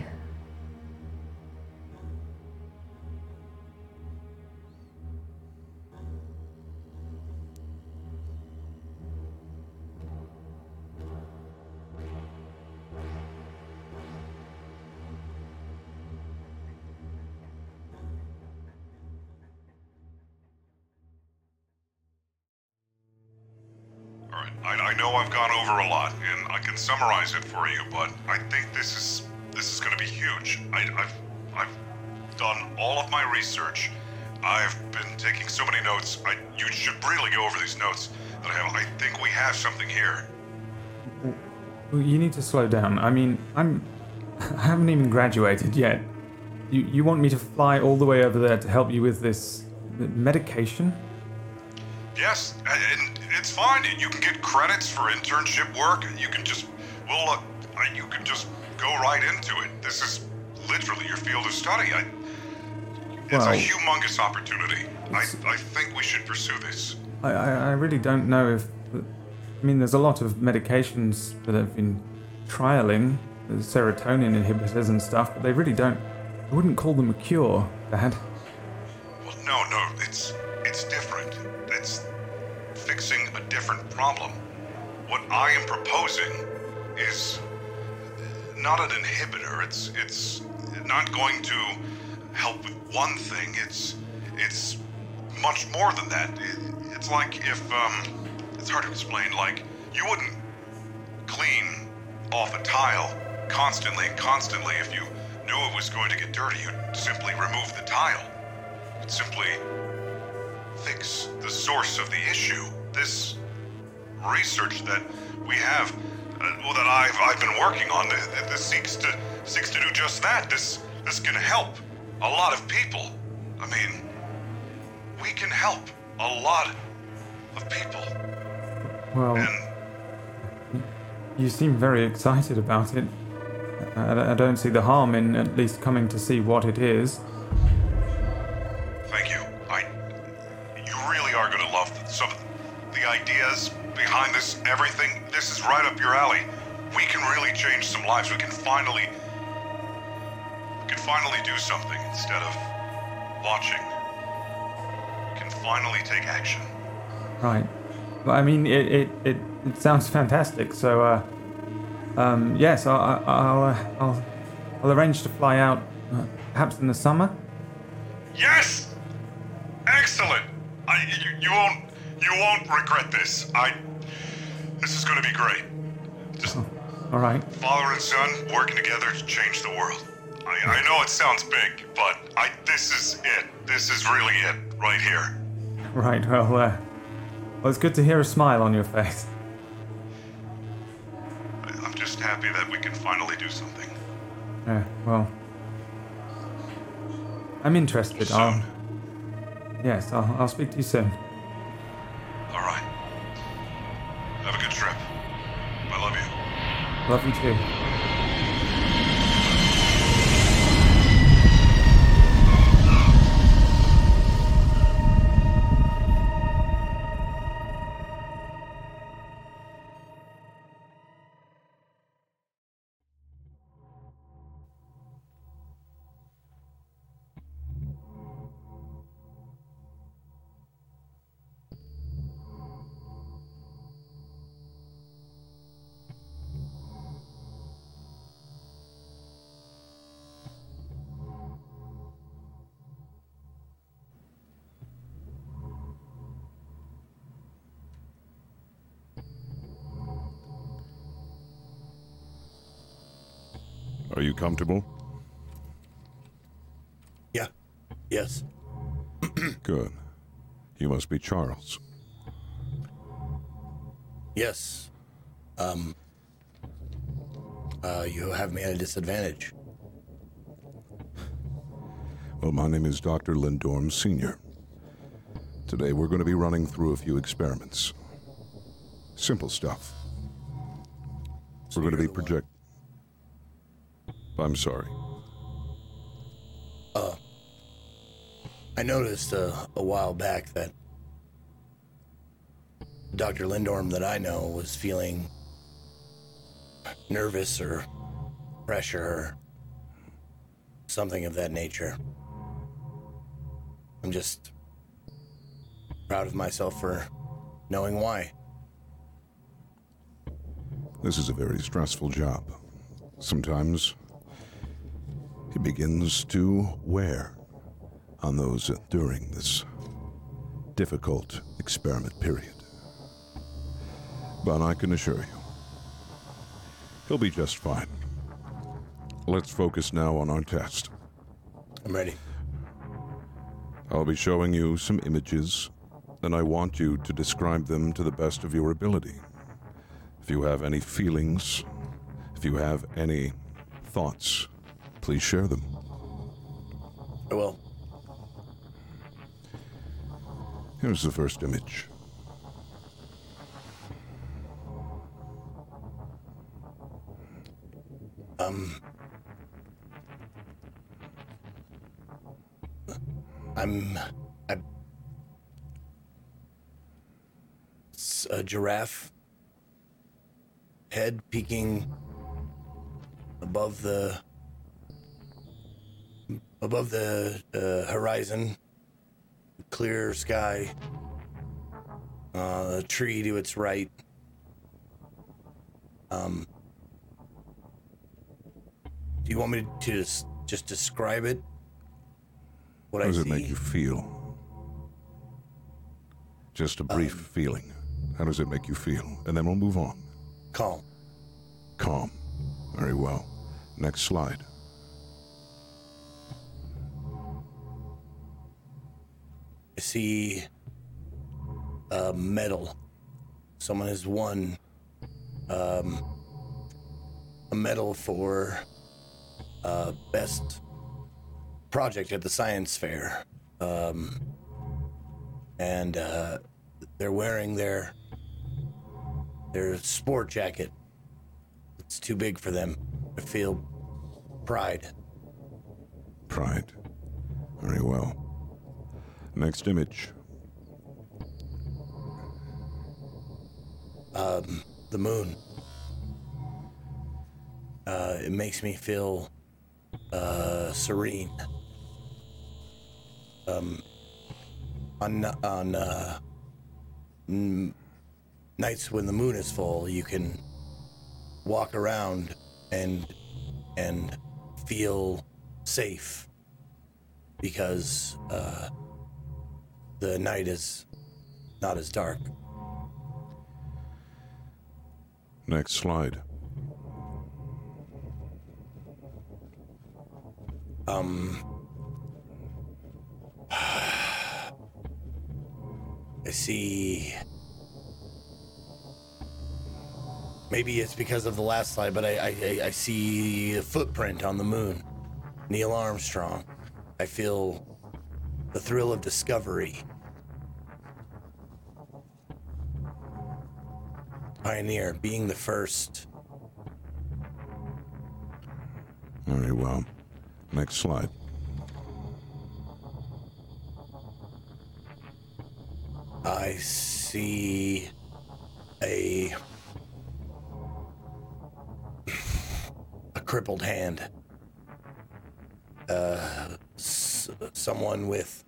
All right. I, I know I've gone over a lot, and I can summarize it for here. Well, You need to slow down. I mean, I'm. I haven't even graduated yet. You, you want me to fly all the way over there to help you with this medication? Yes, and it's fine. You can get credits for internship work. You can just well, uh, you can just go right into it. This is literally your field of study. I, it's Well- a humongous opportunity. I, I think we should pursue this. I, I, I really don't know if. I mean, there's a lot of medications that have been trialing, the serotonin inhibitors and stuff, but they really don't. I wouldn't call them a cure, Dad. Well, no, no, it's it's different. It's fixing a different problem. What I am proposing is not an inhibitor. It's it's not going to help with one thing. It's it's much more than that. It, it's like if um, it's hard to explain. Like you wouldn't clean off a tile constantly and constantly. If you knew it was going to get dirty, you'd simply remove the tile. You'd simply fix the source of the issue. This research that we have, uh, well, that I've I've been working on, th- th- this seeks to seeks to do just that. This this can help a lot of people. I mean, we can help a lot of people. Well, And you seem very excited about it. I, I don't see the harm in at least coming to see what it is. thank you. I, you really are going to love some of the ideas behind this. Everything. This is right up your alley. We can really change some lives. We can finally, we can finally do something instead of watching. We can finally take action. Right. I mean, it, it, it, it sounds fantastic. So, uh, um, yes, I'll, I'll, uh, I'll, I'll arrange to fly out uh, perhaps in the summer. Yes! Excellent! I, you, you won't you won't regret this. I this is gonna be great. Just All right. father and son working together to change the world. I, I know it sounds big, but I this is it. This is really it right here. Right. Well, uh, well, it's good to hear a smile on your face. I'm just happy that we can finally do something. Yeah. Well, I'm interested. I'll, Soon. yes, I'll, I'll speak to you soon. All right. Have a good trip. I love you. Love you too. Are you comfortable? Yeah. Yes. Good. You must be Charles. Yes. Um. Uh, you have me at a disadvantage. Well, my name is Dr. Lindorm Sr. Today we're going to be running through a few experiments. Simple stuff. we're going to be you're the one- project. I'm sorry. I noticed uh, a while back that Dr. Lindorm that I know was feeling nervous or pressure or something of that nature. I'm just proud of myself for knowing why. This is a very stressful job. Sometimes it begins to wear on those during this difficult experiment period. But I can assure you, he'll be just fine. Let's focus now on our test. I'm ready. I'll be showing you some images, and I want you to describe them to the best of your ability. If you have any feelings, if you have any thoughts, please share them. I will. Here's the first image. Um. I'm. I. It's a giraffe head peeking above the above the uh, horizon, clear sky, uh, a tree to its right. Um, do you want me to just, just describe it? What How I does it make you feel? Just a brief feeling. How does it make you feel? And then we'll move on. Calm. Calm. Very well. Next slide. See a medal. Someone has won um, a medal for uh, best project at the science fair. Um, and uh, they're wearing their their sport jacket. It's too big for them. I feel pride. Pride. Very well. Next image. um, the moon. Uh, it makes me feel uh, serene. Um, on on uh, n- nights when the moon is full, you can walk around and and feel safe because uh, the night is not as dark. Next slide. Um, I see. Maybe it's because of the last slide, but I, I, I- see a footprint on the moon. Neil Armstrong. I feel the thrill of discovery. Pioneer, being the first. Very well. Next slide. I see a a crippled hand. Uh, s- someone with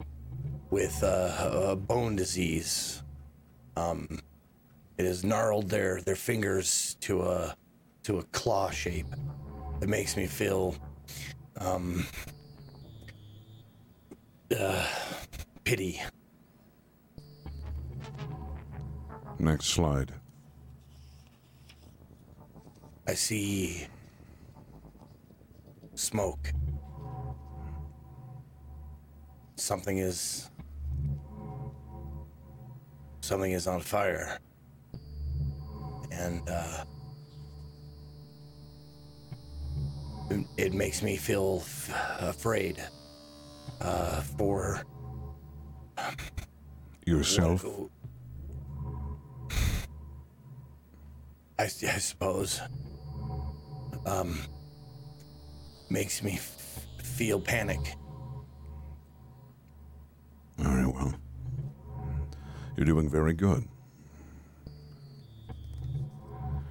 with uh, a bone disease. Um, it has gnarled their their fingers to a to a claw shape. It makes me feel um, uh, pity. Next slide. I see smoke. Something is something is on fire. And uh it, it makes me feel f- afraid uh for Yourself. I, I suppose. Um, makes me f- feel panic. Very well. You're doing very good.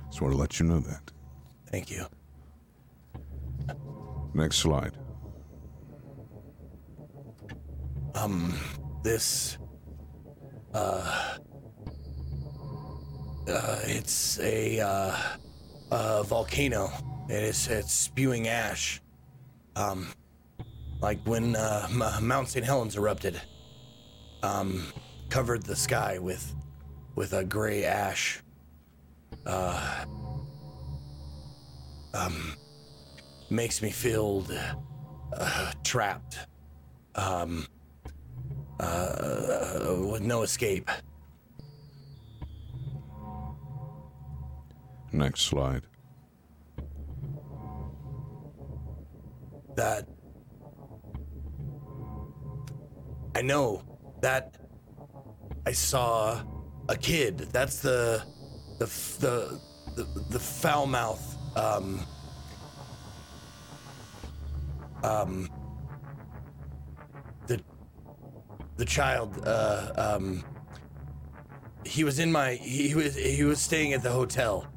Just want to let you know that. Thank you. Next slide. Um, this, uh, uh, it's a, uh, uh, volcano. It is, it's spewing ash. Um, like when, uh, M- Mount St. Helens erupted. Um, covered the sky with, with a gray ash. Uh, um, makes me feel, uh, trapped. Um, uh, with no escape. Next slide. That I know that I saw a kid. That's the the the the, the foul mouth. Um, um, the the child. Uh, um, he was in my. He was he was staying at the hotel.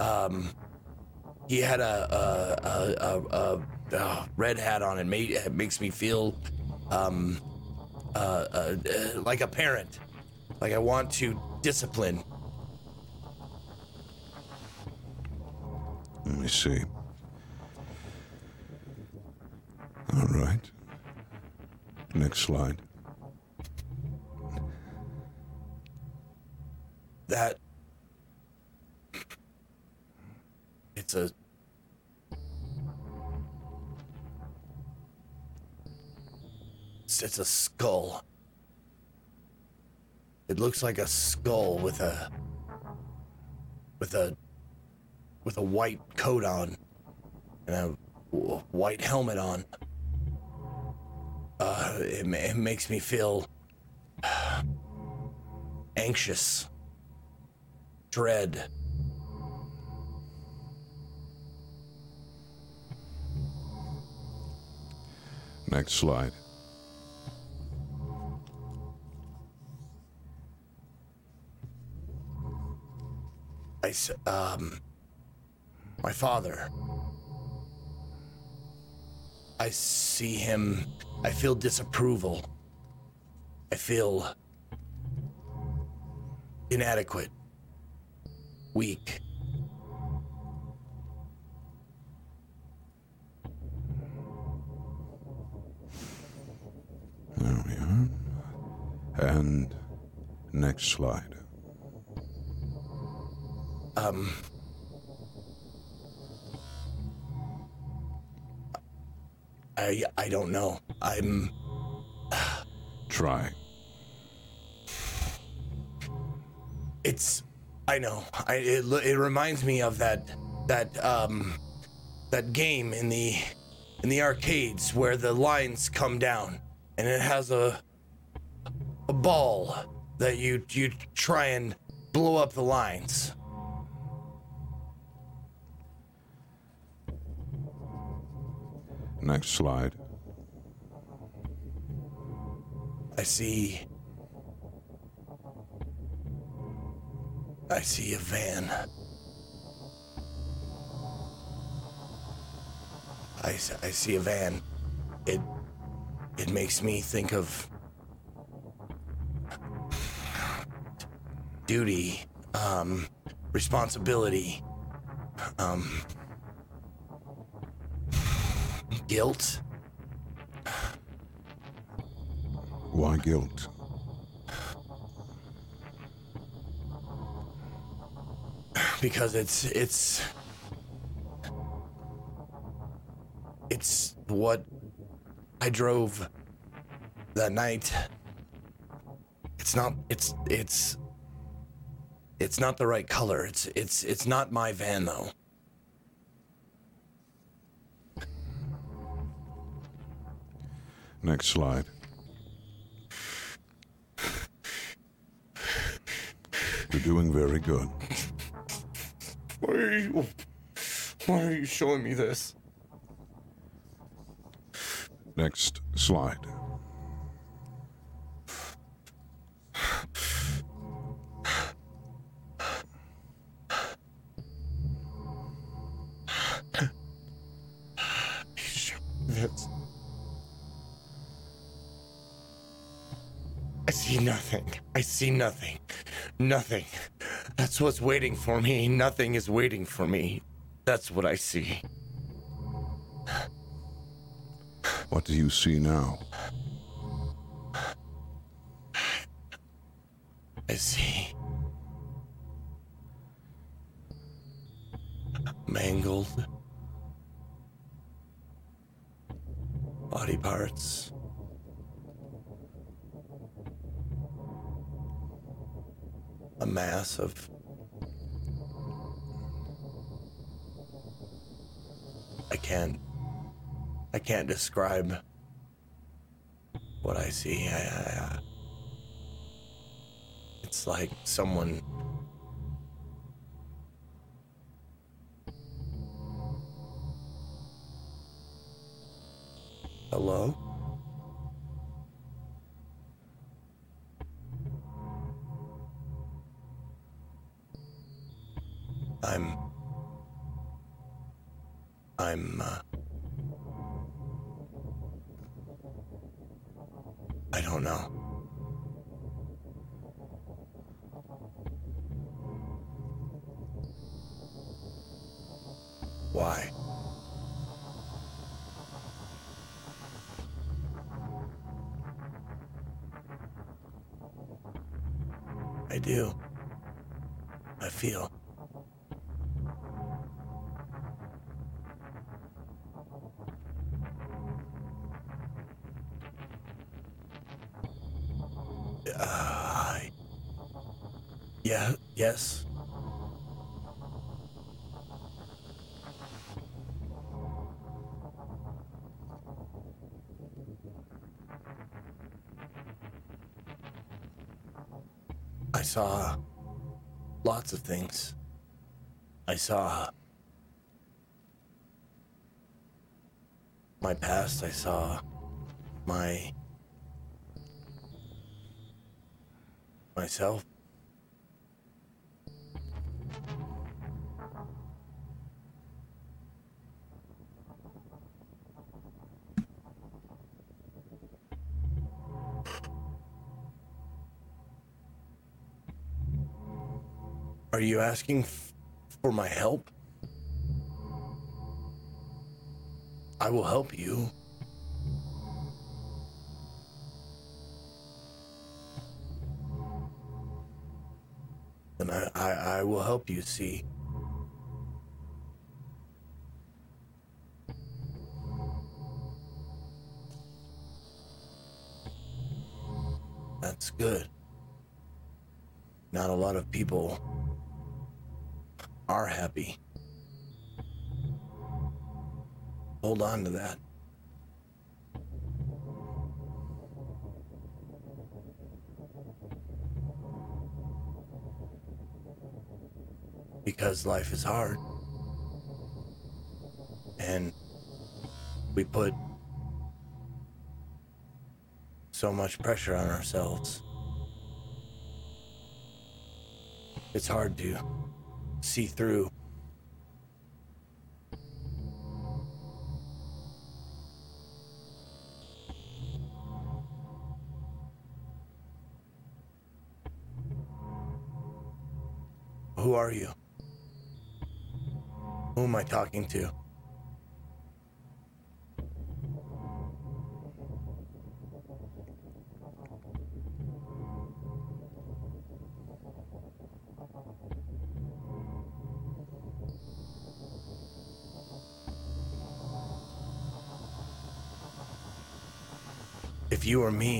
Um, he had a a a, a, a, a red hat on and made it makes me feel um uh, uh like a parent like i want to discipline Let me see. All right. Next slide. that it's a it's a skull. It looks like a skull with a with a with a white coat on and a white helmet on. Uh, it, it makes me feel anxious, dread. Next slide. I s- um my father. I see him. I feel disapproval. I feel inadequate, weak. There we are. And next slide. Um I I don't know. I'm Try. It's, I know. I it, it reminds me of that that um that game in the in the arcades where the lines come down and it has a a ball that you you try and blow up the lines. Next slide. I see. I see a van. I, I see a van. It it makes me think of duty, um, responsibility, um, guilt. Why guilt? because it's it's it's what I drove that night. It's not it's it's it's not the right color. It's it's it's not my van though. Next slide. You're doing very good. Why are you why are you showing me this? Next slide. I see nothing. Nothing. That's what's waiting for me. Nothing is waiting for me. That's what I see. What do you see now? I see. Mangled. Body parts. A mass of. I can't. I can't describe what I see. I, I, it's like someone. Hello? I'm. I'm, uh. I don't know. Saw lots of things. I saw my past, I saw my myself. Are you asking f- for my help? I will help you. And I, I, I will help you see. That's good. Not a lot of people are happy. Hold on to that. Because life is hard. And we put so much pressure on ourselves. It's hard to see through. Who are you? Who am I talking to? Me,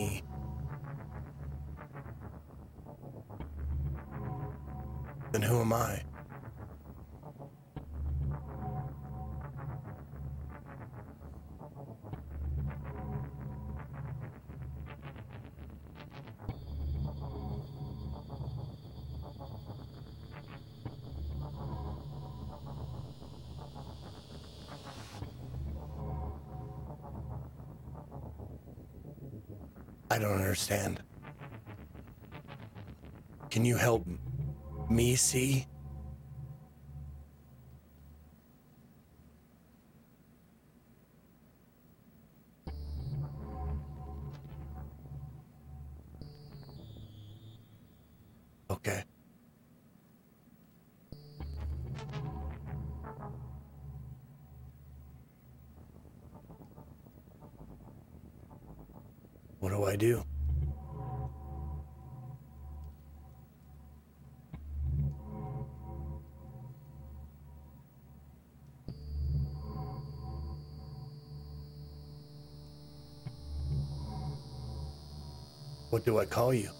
don't understand. Can you help me see? What do I call you?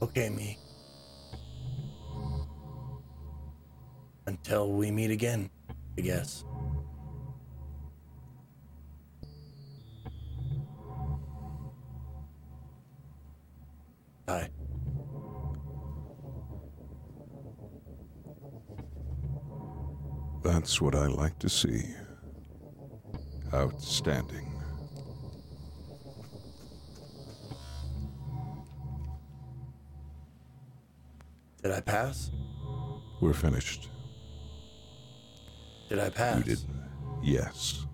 Okay, me. Until we meet again, I guess. That's what I like to see. Outstanding. Did I pass? We're finished. Did I pass? You did. Yes.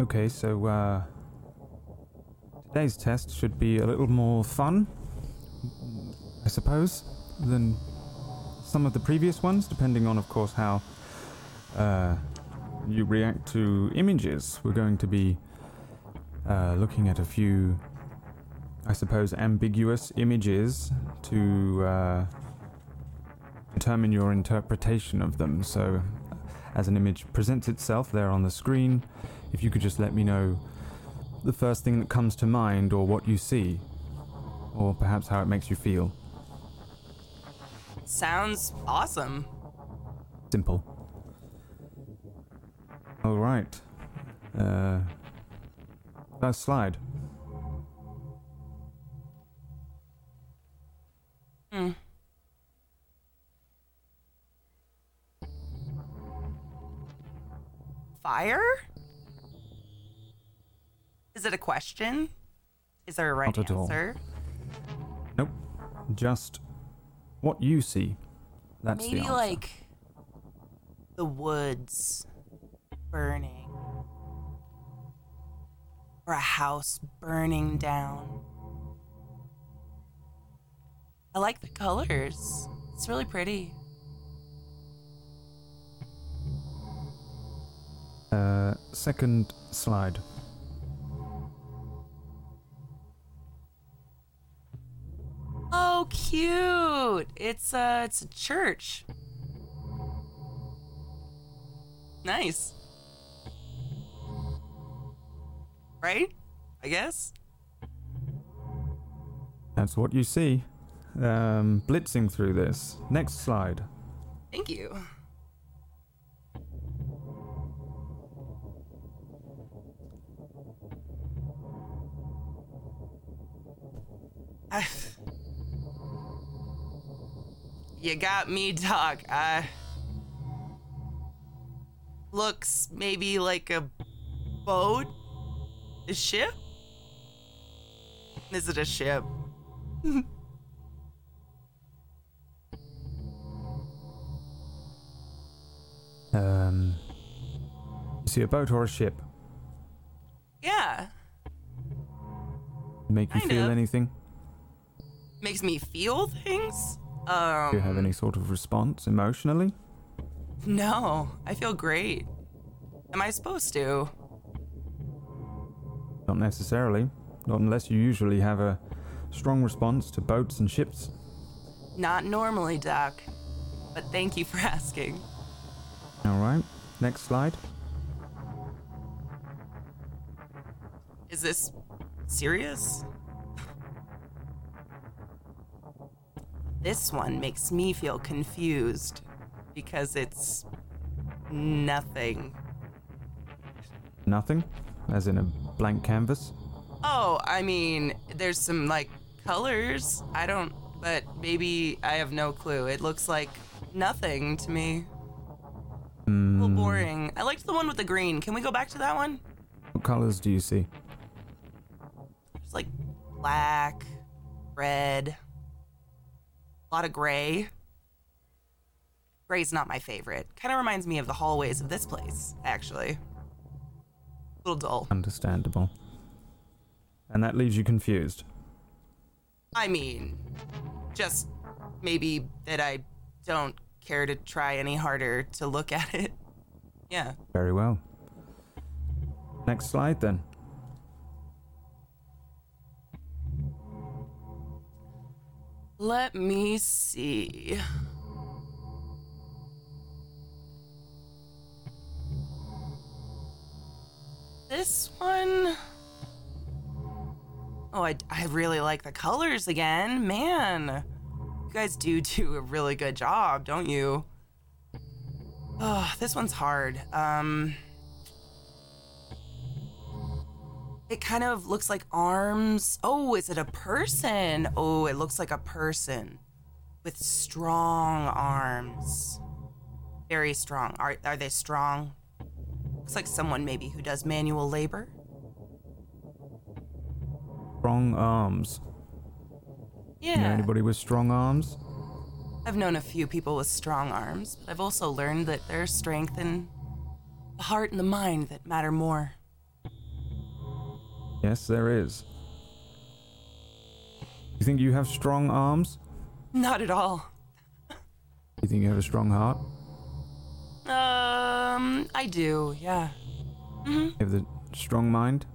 Okay, so uh, today's test should be a little more fun, I suppose, than some of the previous ones, depending on, of course, how uh, you react to images. We're going to be uh, looking at a few, I suppose, ambiguous images to uh, determine your interpretation of them. So, as an image presents itself there on the screen, if you could just let me know the first thing that comes to mind or what you see, or perhaps how it makes you feel. Sounds awesome. Simple. All right. Uh, first slide. Is it a question? Is there a right Not at all. answer? Nope. Just what you see. That's the Maybe answer. like the woods burning. Or a house burning down. I like the colors. It's really pretty. Uh, second slide. Cute! It's uh, it's a church. Nice. Right? I guess. That's what you see. Um, blitzing through this. Next slide. Thank you. I- you got me, Doc. I looks maybe like a boat, a ship. Is it a ship? Um, you see a boat or a ship? Yeah. Make you Kind feel of. anything? Makes me feel things. Um. Do you have any sort of response emotionally? No, I feel great. Am I supposed to? Not necessarily. Not unless you usually have a strong response to boats and ships. Not normally, Doc. But thank you for asking. All right. Next slide. Is this serious? This one makes me feel confused because it's nothing. Nothing? As in a blank canvas? Oh, I mean, there's some like colors. I don't, but maybe I have no clue. It looks like nothing to me. A little Hmm. boring. I liked the one with the green. Can we go back to that one? What colors do you see? It's like black, red, a lot of gray. Gray's not my favorite. Kind of reminds me of the hallways of this place, actually. A little dull. Understandable. And that leaves you confused. I mean, just maybe that I don't care to try any harder to look at it. Yeah. Very well. Next slide then. Let me see. This one. Oh, I, I really like the colors again. Man, you guys do do a really good job, don't you? Oh, this one's hard. Um. It kind of looks like arms. Oh, is it a person? Oh, it looks like a person with strong arms. Very strong. Are, are they strong? Looks like someone maybe who does manual labor. Strong arms. Yeah. You know anybody with strong arms? I've known a few people with strong arms, but I've also learned that there's strength in the heart and the mind that matter more. Yes, there is. You think you have strong arms? Not at all. You think you have a strong heart? Um, I do, yeah. Mm-hmm. You have the strong mind?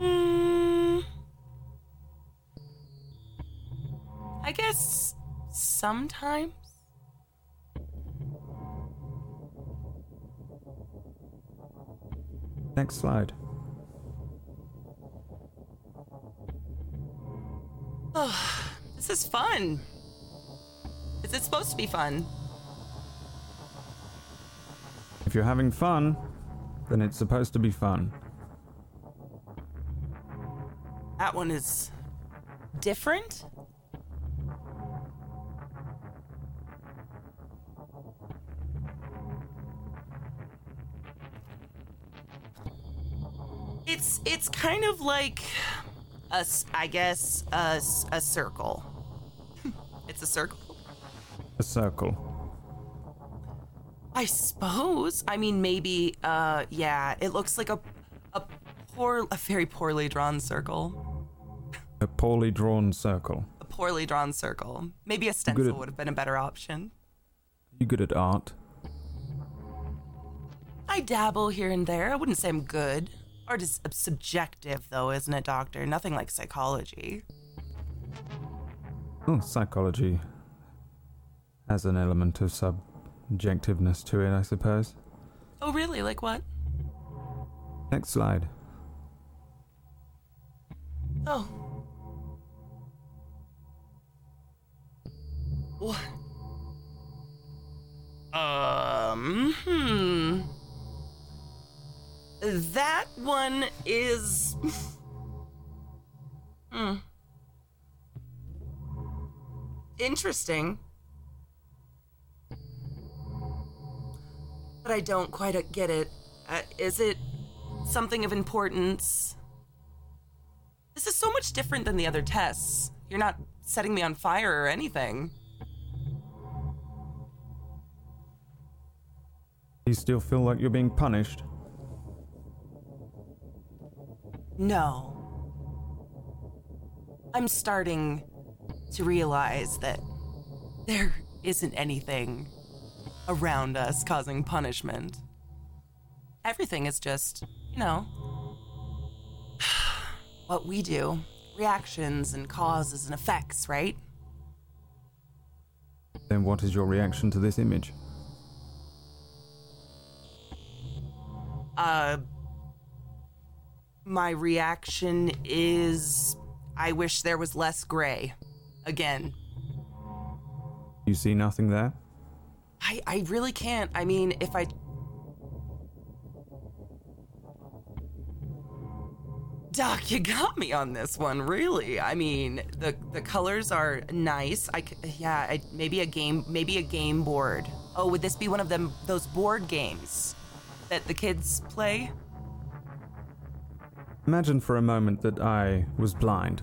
Mm, I guess sometimes. Next slide. Oh, this is fun. Is it supposed to be fun? If you're having fun, then it's supposed to be fun. That one is different? It's it's kind of like a I guess a, a circle. it's a circle. A circle. I suppose. I mean, maybe. Uh, yeah. It looks like a a poor, a very poorly drawn circle. A poorly drawn circle. A poorly drawn circle. Maybe a at- stencil would have been a better option. You good at art? I dabble here and there. I wouldn't say I'm good. Art is subjective, though, isn't it, Doctor? Nothing like psychology. Oh, psychology has an element of subjectiveness to it, I suppose. Oh, really? Like what? Next slide. Oh. What? Um, hmm. That one is. hmm. Interesting. But I don't quite get it. Uh, is it something of importance? This is so much different than the other tests. You're not setting me on fire or anything. You still feel like you're being punished? No. I'm starting to realize that there isn't anything around us causing punishment. Everything is just, you know, what we do reactions and causes and effects, right? Then what is your reaction to this image? Uh, my reaction is I wish there was less gray. Again, You see nothing there? I, I really can't. I mean, if I. Doc, you got me on this one, really. I mean, the the colors are nice. I yeah, I, maybe a game, maybe a game board. Oh, would this be one of them those board games that the kids play? Imagine for a moment that I was blind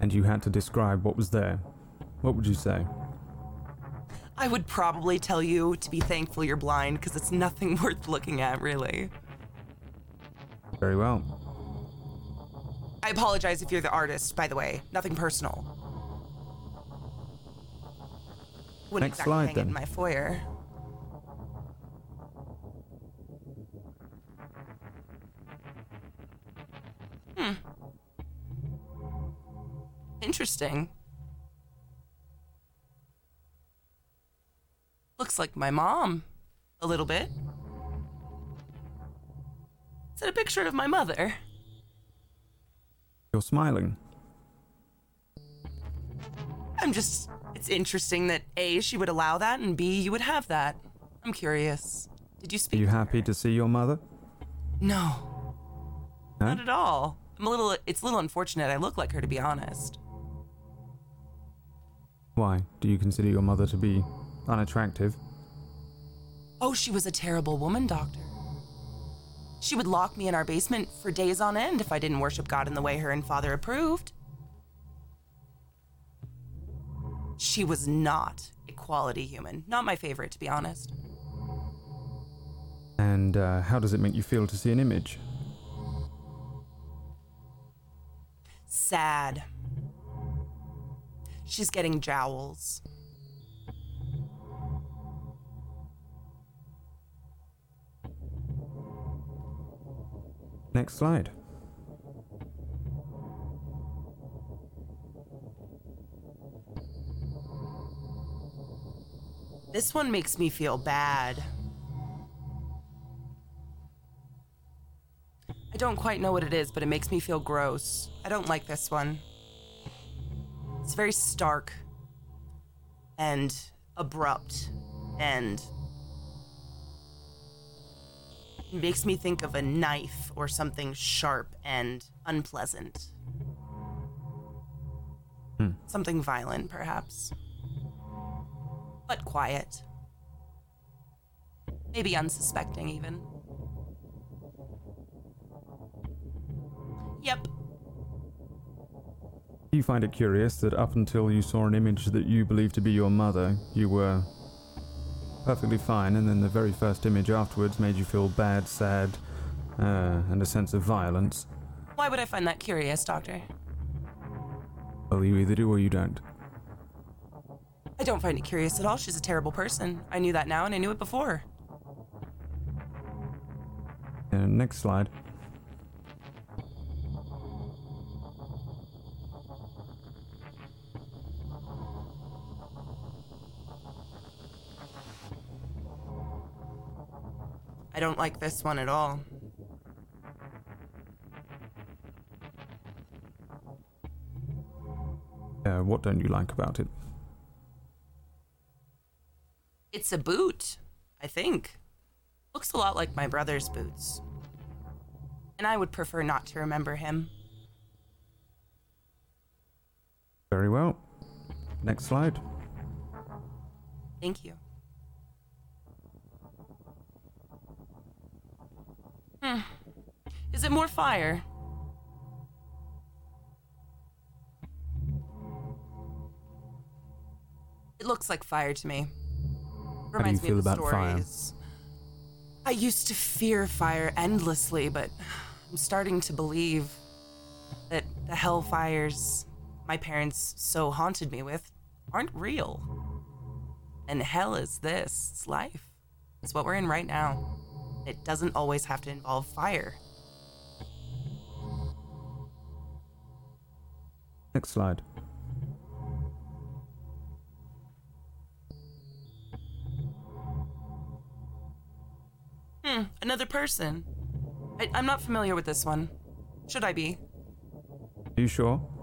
and you had to describe what was there. What would you say? I would probably tell you to be thankful you're blind because it's nothing worth looking at, really. Very well. I apologize if you're the artist, by the way. Nothing personal. Wouldn't Next exactly slide, hang it then. in my foyer. Interesting. Looks like my mom. A little bit. Is that a picture of my mother? You're smiling. I'm just. It's interesting that A, she would allow that, and B, you would have that. I'm curious. Did you speak? Are you happy to see your mother? No, No? not at all. I'm a little. It's a little unfortunate. I look like her, to be honest. Why? Do you consider your mother to be unattractive? Oh, she was a terrible woman, Doctor. She would lock me in our basement for days on end if I didn't worship God in the way her and father approved. She was not a quality human. Not my favorite, to be honest. And uh, how does it make you feel to see an image? sad. She's getting jowls. Next slide. This one makes me feel bad. I don't quite know what it is, but it makes me feel gross. I don't like this one. It's very stark and abrupt and makes me think of a knife or something sharp and unpleasant. Hmm. Something violent, perhaps. But quiet. Maybe unsuspecting, even. Yep. You find it curious that up until you saw an image that you believed to be your mother, you were perfectly fine, and then the very first image afterwards made you feel bad, sad, uh, and a sense of violence. Why would I find that curious, Doctor? Well, you either do or you don't. I don't find it curious at all. She's a terrible person. I knew that now, and I knew it before. Uh, next slide. I don't like this one at all. Uh, what don't you like about it? It's a boot, I think. Looks a lot like my brother's boots. And I would prefer not to remember him. Very well. Next slide. Thank you. Hmm. Is it more fire? It looks like fire to me. How do you Reminds me feel about fire? stories. I used to fear fire endlessly, but I'm starting to believe that the hellfires my parents so haunted me with aren't real. And hell is this. It's life. It's what we're in right now. It doesn't always have to involve fire. Next slide. Hmm, another person. I, I'm not familiar with this one. Should I be? Are you sure?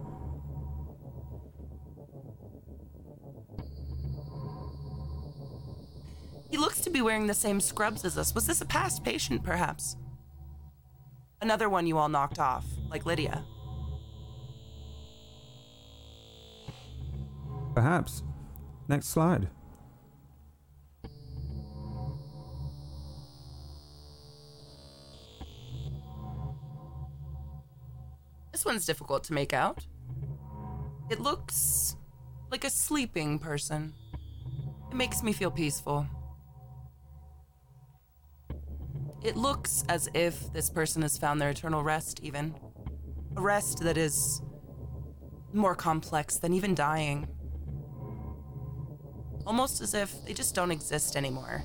He looks to be wearing the same scrubs as us. Was this a past patient, perhaps? Another one you all knocked off, like Lydia. Perhaps. Next slide. This one's difficult to make out. It looks like a sleeping person. It makes me feel peaceful. It looks as if this person has found their eternal rest, even. A rest that is more complex than even dying. Almost as if they just don't exist anymore.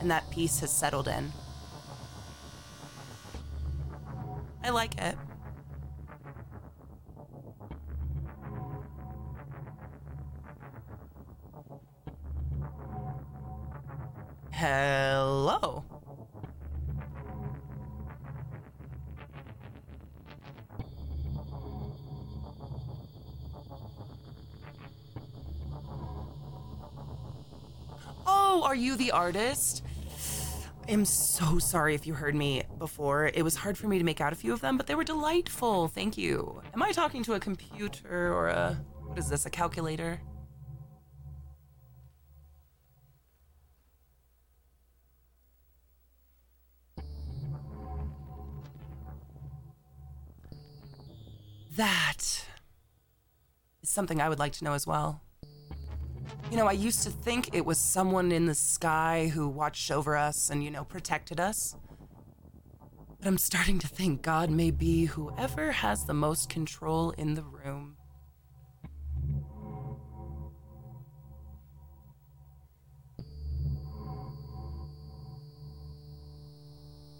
And that peace has settled in. I like it. Artist? I am so sorry if you heard me before. It was hard for me to make out a few of them, but they were delightful. Thank you. Am I talking to a computer or a what is this, a calculator? That is something I would like to know as well. You know, I used to think it was someone in the sky who watched over us and, you know, protected us. But I'm starting to think God may be whoever has the most control in the room.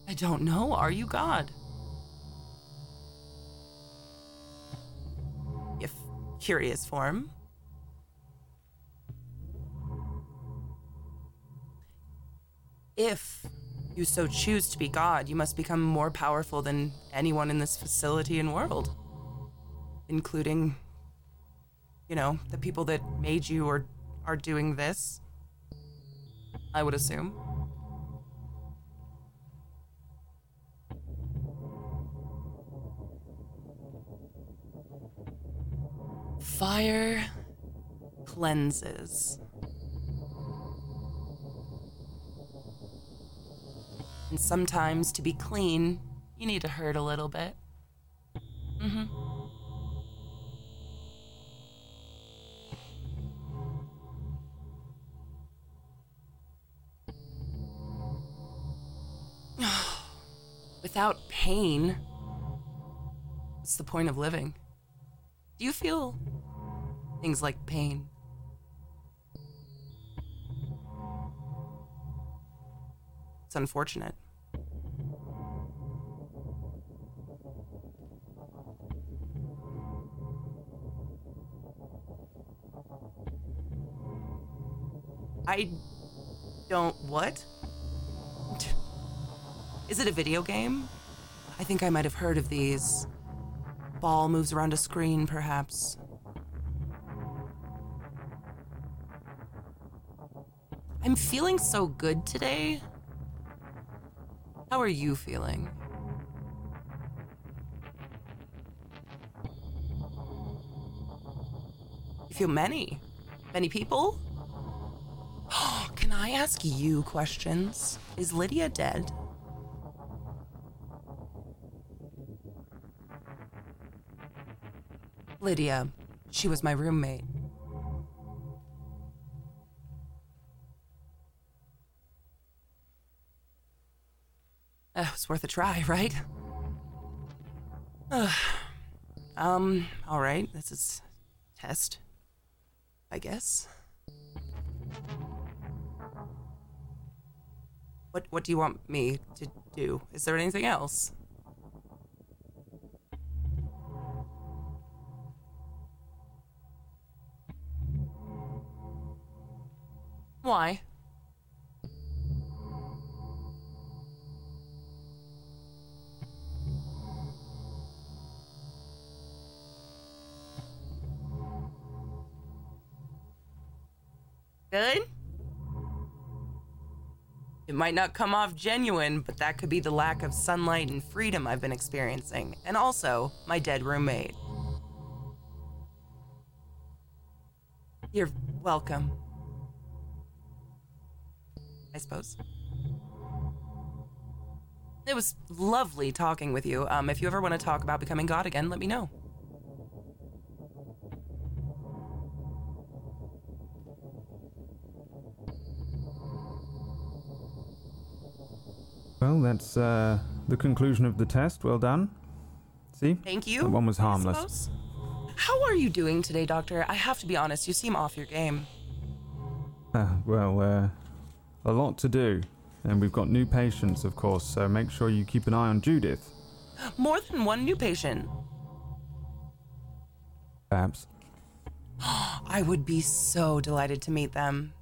I don't know. Are you God? If curious form. If you so choose to be God, you must become more powerful than anyone in this facility and world, including, you know, the people that made you or are doing this. I would assume. Fire cleanses. And sometimes to be clean, you need to hurt a little bit. Mm-hmm. Without pain, what's the point of living? Do you feel things like pain? It's unfortunate. I don't. What? Is it a video game? I think I might have heard of these. Ball moves around a screen, perhaps. I'm feeling so good today. How are you feeling? You feel many? Many people? I ask you questions? Is Lydia dead? Lydia, she was my roommate. Uh, it was worth a try, right? Uh, um, alright, this is test. I guess. What what do you want me to do? Is there anything else? Why? Might not come off genuine, but that could be the lack of sunlight and freedom I've been experiencing, and also my dead roommate. You're welcome. I suppose. It was lovely talking with you. Um, if you ever want to talk about becoming God again, let me know. Well, that's uh, the conclusion of the test. Well done. See? Thank you. That one was harmless. How are you doing today, Doctor? I have to be honest, you seem off your game. Uh, well, uh, a lot to do. And we've got new patients, of course, so make sure you keep an eye on Judith. More than one new patient. Perhaps. I would be so delighted to meet them.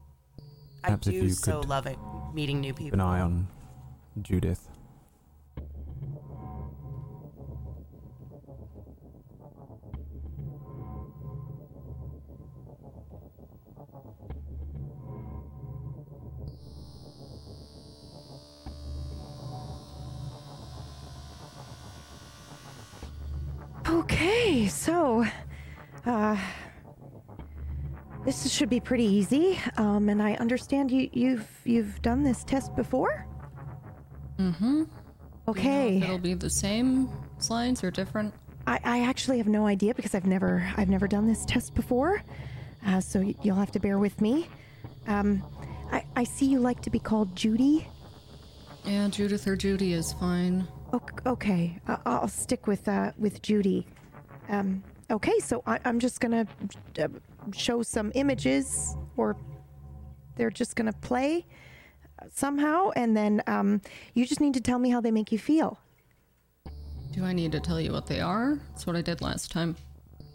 I Perhaps if do so could love it meeting new Keep people. an eye on Judith. Okay, so, uh, this should be pretty easy. Um, and I understand you, you've you've done this test before. Mm-hmm. Okay. It'll be the same slides or different. I, I actually have no idea because I've never I've never done this test before, uh, so y- you'll have to bear with me. Um, I, I see you like to be called Judy. Yeah, Judith or Judy is fine. Ok- Okay, I'll stick with uh, with Judy. Um, okay, so I- I'm just gonna uh, show some images, or they're just gonna play somehow, and then um, you just need to tell me how they make you feel. Do I need to tell you what they are? That's what I did last time.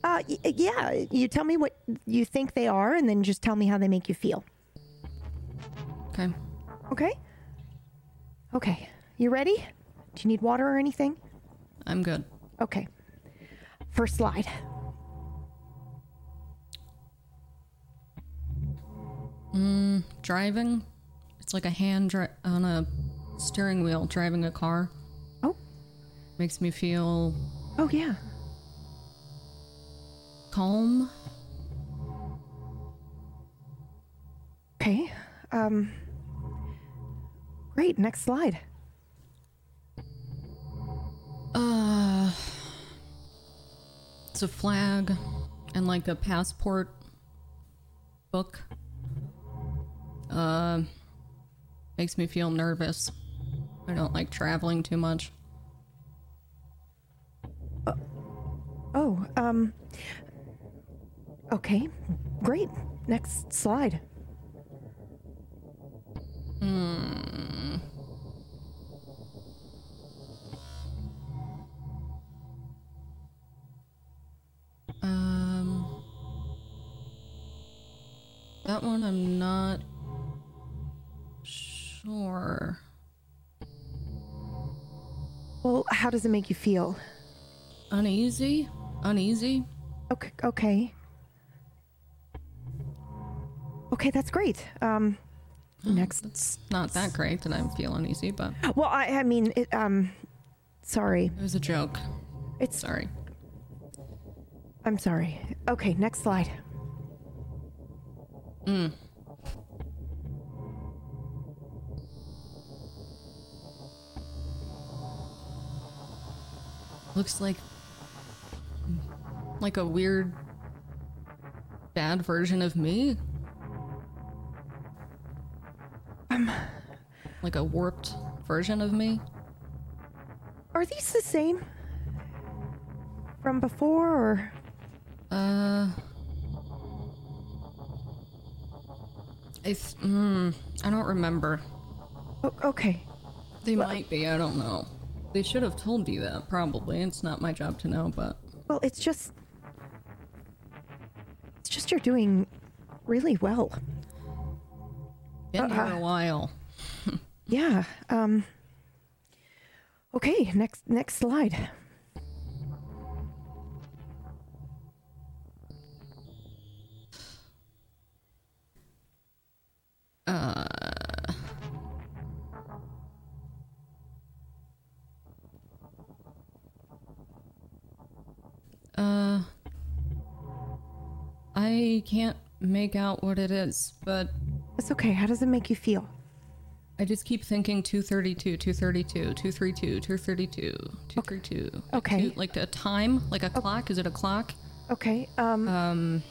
Uh, y- yeah, you tell me what you think they are, and then just tell me how they make you feel. Okay. Okay. Okay, you ready? Do you need water or anything? I'm good. Okay. First slide. Driving. It's like a hand dri- on a steering wheel driving a car. Oh. Makes me feel Oh yeah. calm. Okay. Um. Great. Next slide. Uh, it's a flag and like a passport book. Uh, makes me feel nervous. I don't like traveling too much. Oh. Um. Okay. Great. Next slide. Um, that one I'm not sure. Well, how does it make you feel? Uneasy? Uneasy? Okay. Okay. Okay, that's great. Um. Next. It's not that great that I'm feeling uneasy, but Well, I. I mean, it, um. Sorry. it was a joke. It's. Sorry. I'm sorry. Okay. Next slide. Looks like like a weird bad version of me. Um like a warped version of me. Are these the same from before, or Uh I th- mm, I don't remember. O- okay? They might be, I don't know. They should have told me that, probably. It's not my job to know, but Well, it's just. It's just you're doing really well. been here a while. Yeah. Um. Okay. Next. Next slide. Make out what it is, but It's okay. How does it make you feel? I just keep thinking 232, 232, 232, 232, 232. Like Okay. two- Like a time? Like a clock? Is it a clock? Okay. Um. Um.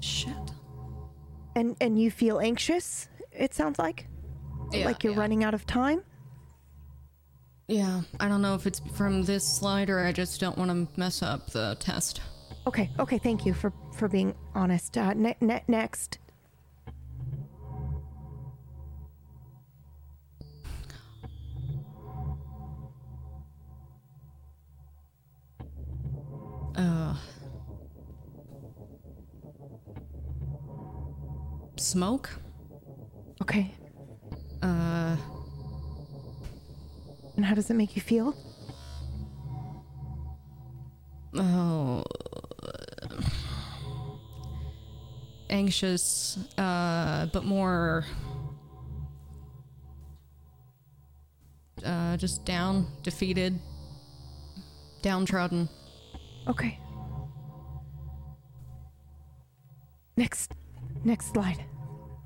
Shit. and and you feel anxious. It sounds like. Yeah, like you're yeah. running out of time. Yeah, I don't know if it's from this slide or I just don't want to mess up the test. Okay. Okay. Thank you for for being honest. Uh. Ne- ne- next. Uh. Smoke? Okay. Uh. And how does it make you feel? Oh. Anxious, uh, but more. Uh, just down, defeated, downtrodden. Okay. Next. Next slide.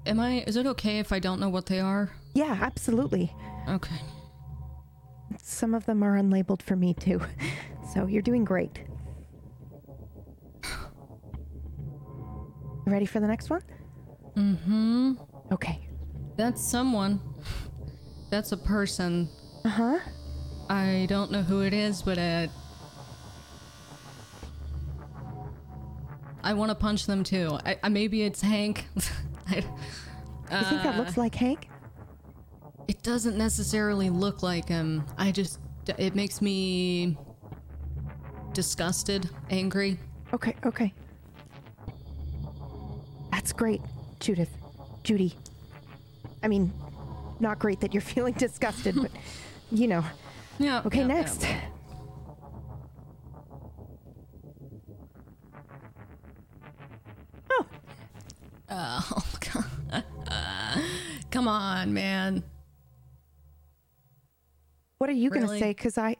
Am I? Is it okay if I don't know what they are? Yeah. Absolutely. Okay. Some of them are unlabeled for me too. So you're doing great. Ready for the next one? Mm-hmm. Okay. That's someone. That's a person. Uh huh. I don't know who it is, but uh, I want to punch them too. I, I maybe it's Hank. I, You think that looks like Hank? it doesn't necessarily look like him. I just it makes me disgusted, angry. Okay, okay. That's great, Judith. Judy. I mean, not great that you're feeling disgusted, but you know. Yeah. Okay, yeah, next. yeah. Oh, Oh, God. come on, man. what are you gonna say? Because I,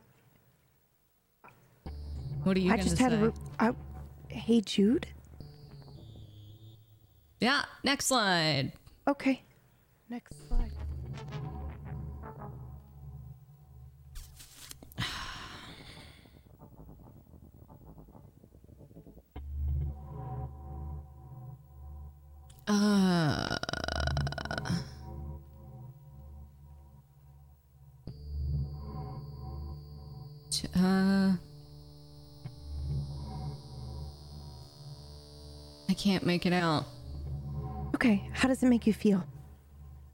What are you I just had a. re- I, hey, Jude. Yeah. Next slide. Okay. Next slide. Uh. Uh. I can't make it out. Okay, how does it make you feel?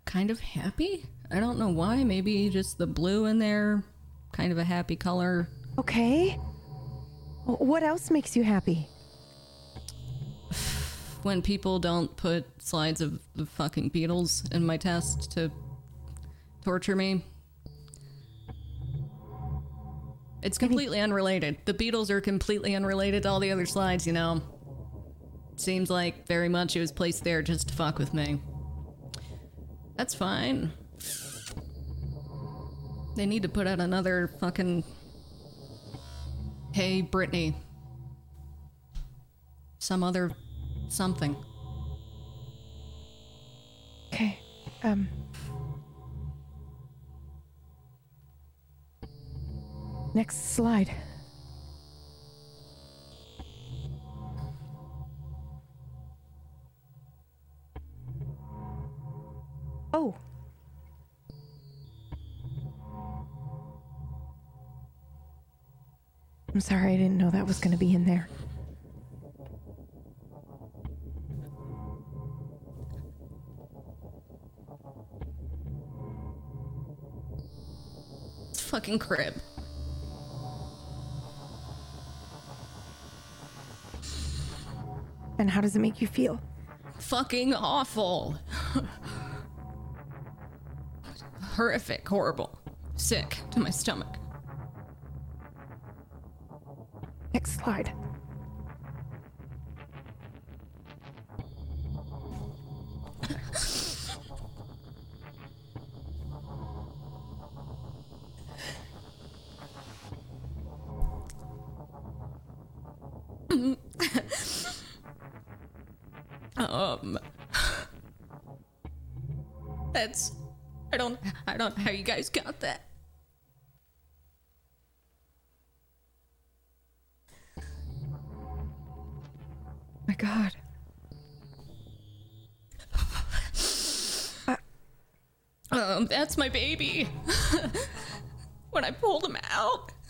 Kind of happy? I don't know why. Maybe just the blue in there. Kind of a happy color. Okay. What else makes you happy? When people don't put slides of the fucking Beatles in my test to torture me. It's completely unrelated. The Beatles are completely unrelated to all the other slides, you know. Seems like very much it was placed there just to fuck with me. That's fine. They need to put out another fucking. Hey, Brittany. Some other something. Okay. Um. Next slide. Oh. I'm sorry, I didn't know that was going to be in there. It's fucking crib. And how does it make you feel? Fucking awful. Horrific, horrible. Sick to my stomach. Next slide. Don't I don't know how you guys got that. My God. Um, that's my baby. when I pulled him out.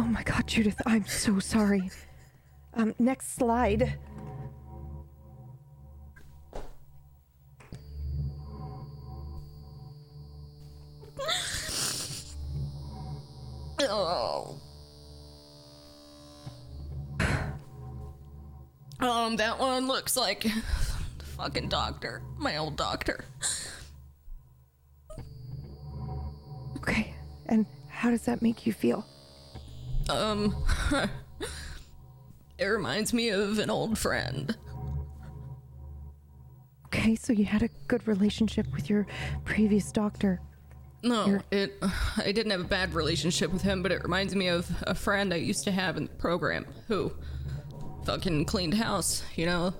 Oh my God, Judith, I'm so sorry. Um, next slide. That one looks like the fucking doctor, my old doctor. Okay, and how does that make you feel? Um, it reminds me of an old friend. Okay, so you had a good relationship with your previous doctor. No, You're- it. I didn't have a bad relationship with him, but it reminds me of a friend I used to have in the program who fucking cleaned house, you know?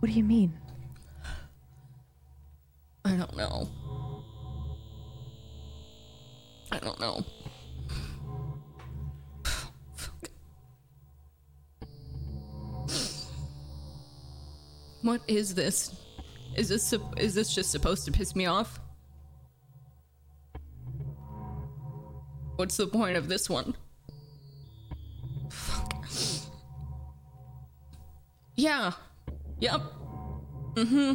What do you mean? I don't know. I don't know. what is this? Is this is this just supposed to piss me off? What's the point of this one? Fuck. Yeah. Yep. Mm-hmm.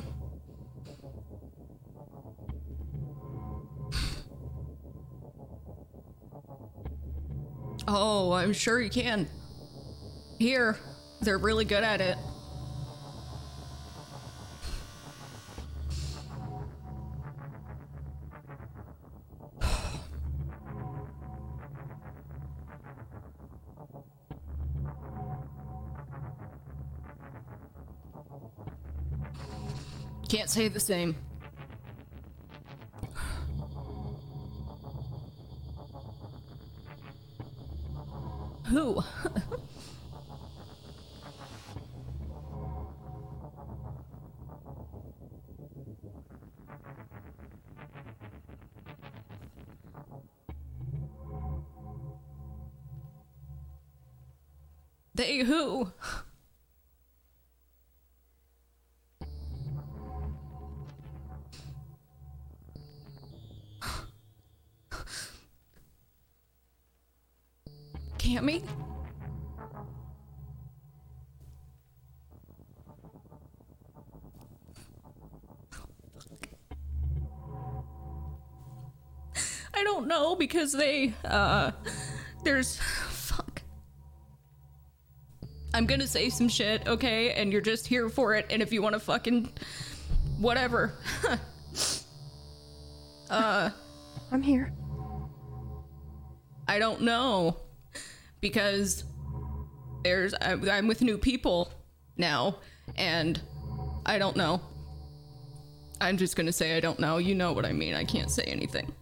Oh, I'm sure you can. Here, they're really good at it. Can't say the same. Who? they who? Cammy? I don't know because they uh there's fuck. I'm gonna say some shit, okay? And you're just here for it, and if you wanna fucking whatever. Uh. I'm here. I don't know because there's I'm with new people now, and I don't know. I'm just gonna say I don't know. You know what I mean. I can't say anything.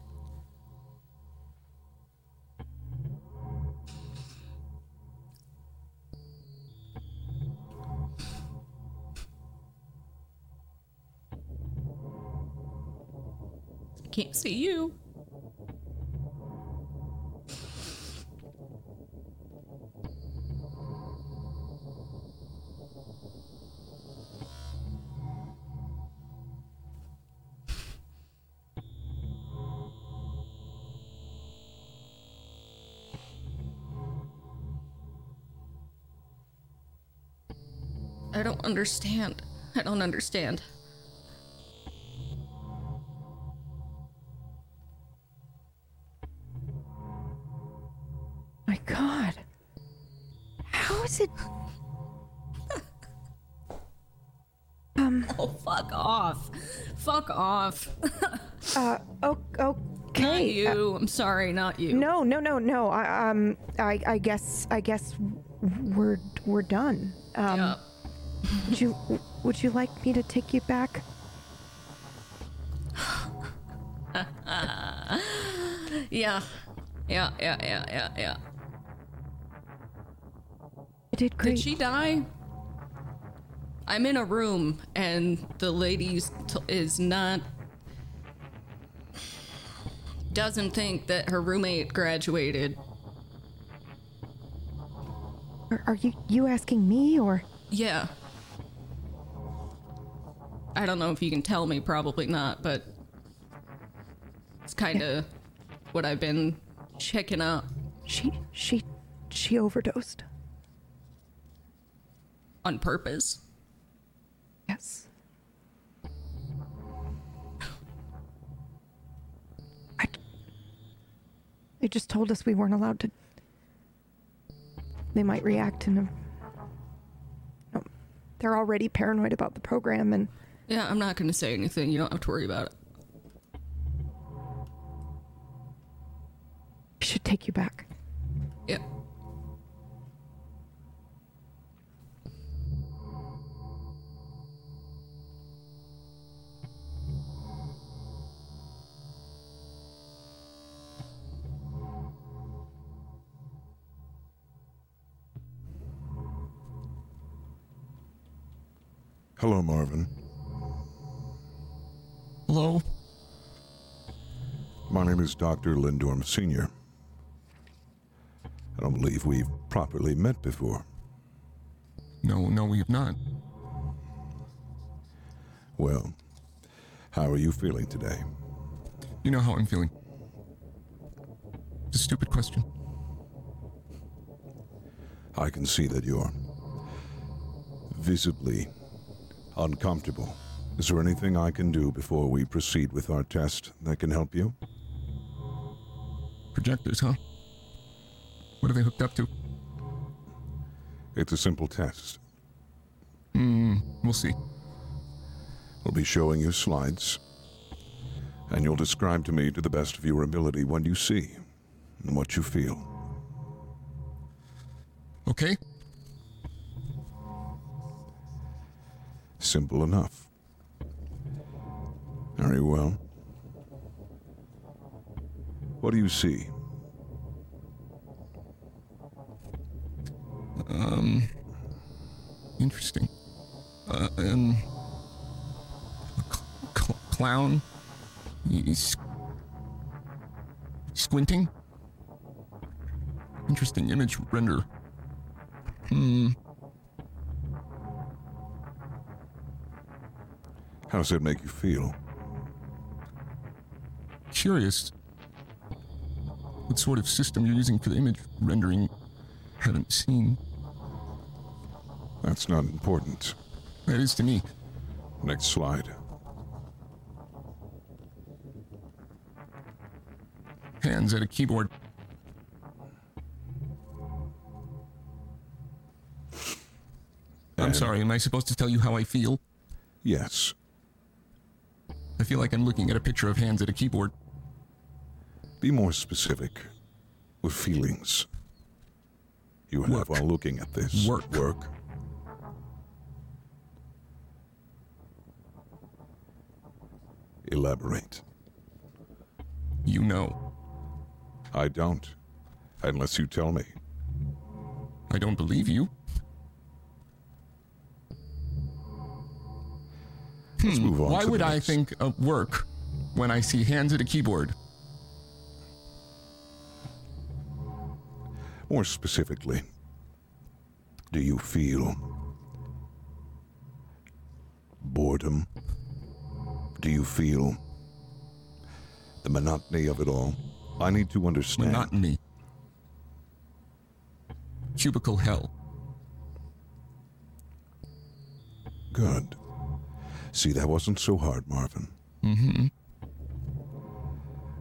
Can't see you. Understand. I don't understand. My God. How is it? um. Oh, fuck off. Fuck off. Uh. Oh. not Okay. you. I'm sorry, not you. No. No. No. No. I. Um. I. I guess. I guess we're we're done. Um. Yeah. Would you Would you like me to take you back? Yeah. Yeah, yeah, yeah, yeah, yeah. You did great. Did she die? I'm in a room and the lady t- is not. doesn't think that her roommate graduated. Are, are you you asking me or? Yeah. I don't know if you can tell me, probably not, but it's kind of what I've been checking out She she she overdosed. on purpose. Yes. I. They just told us we weren't allowed to. They might react in a. No, they're already paranoid about the program, and Yeah, I'm not going to say anything. You don't have to worry about it. we should take you back. Yeah. Hello, Marvin. Hello? My name is Dr. Lindorm Sr. I don't believe we've properly met before. No, no, we have not. Well, how are you feeling today? You know how I'm feeling. It's a stupid question. I can see that you're visibly uncomfortable. Is there anything I can do before we proceed with our test that can help you? Projectors, huh? What are they hooked up to? It's a simple test. Hmm, we'll see. We'll be showing you slides, and you'll describe to me to the best of your ability what you see and what you feel. Okay? Simple enough. Very well. What do you see? Um, interesting. Uh, um, a cl- cl- clown. He's squinting. Interesting image render. Hmm. How does it make you feel? Curious. What sort of system you're using for the image rendering? Haven't seen. That's not important. That is to me. Next slide. Hands at a keyboard. I'm sorry, am I supposed to tell you how I feel? Yes. I feel like I'm looking at a picture of hands at a keyboard. Be more specific with feelings you have Work. while looking at this. Work. Work. Elaborate. You know. I don't. Unless you tell me. I don't believe you. Let's move on. Hmm, Why would I think of work when I see hands at a keyboard? More specifically, do you feel boredom? Do you feel the monotony of it all? I need to understand. Monotony. Cubicle hell. Good. See, that wasn't so hard, Marvin. Mm-hmm.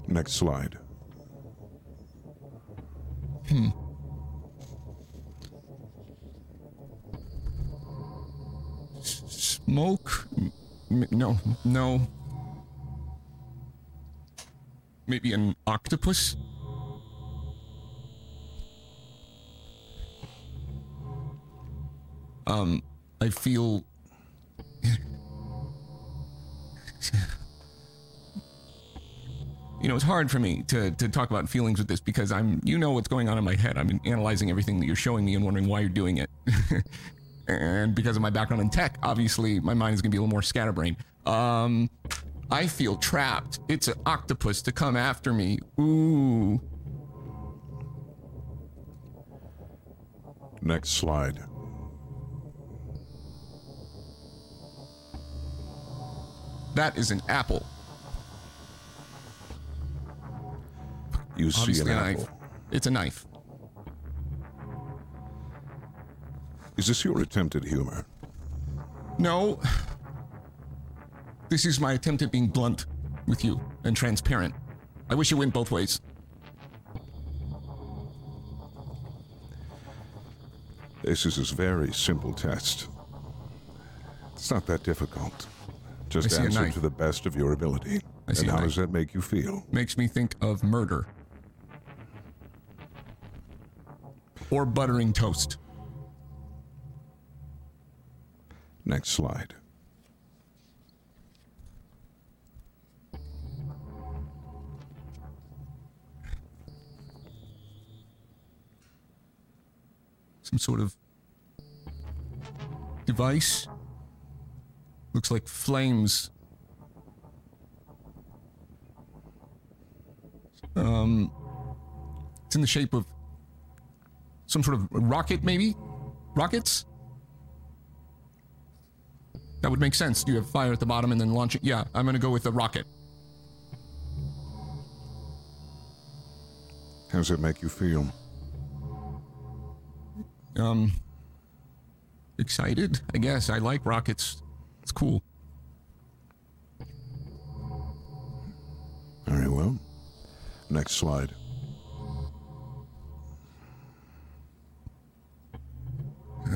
Next slide. Hmm. S- Smoke? M- m- no, no. Maybe an octopus? Um, I feel. you know, it's hard for me to, to talk about feelings with this because I'm, you know, what's going on in my head. I'm analyzing everything that you're showing me and wondering why you're doing it. and because of my background in tech, obviously my mind is going to be a little more scatterbrained. Um, I feel trapped. It's an octopus to come after me. Ooh. Next slide. That is an apple. You see Obviously an apple. knife. It's a knife. Is this your attempt at humor? No. This is my attempt at being blunt with you and transparent. I wish it went both ways. This is a very simple test. It's not that difficult. Just I see a answer to the best of your ability. I see and how does that make you feel? Makes me think of murder. Or buttering toast. Next slide. Some sort of device. Looks like flames. Um, it's in the shape of some sort of rocket, maybe? Rockets? That would make sense. You have fire at the bottom and then launch it. Yeah, I'm gonna go with the rocket. How does it make you feel? Um, excited, I guess. I like rockets. It's cool. Very well. Next slide.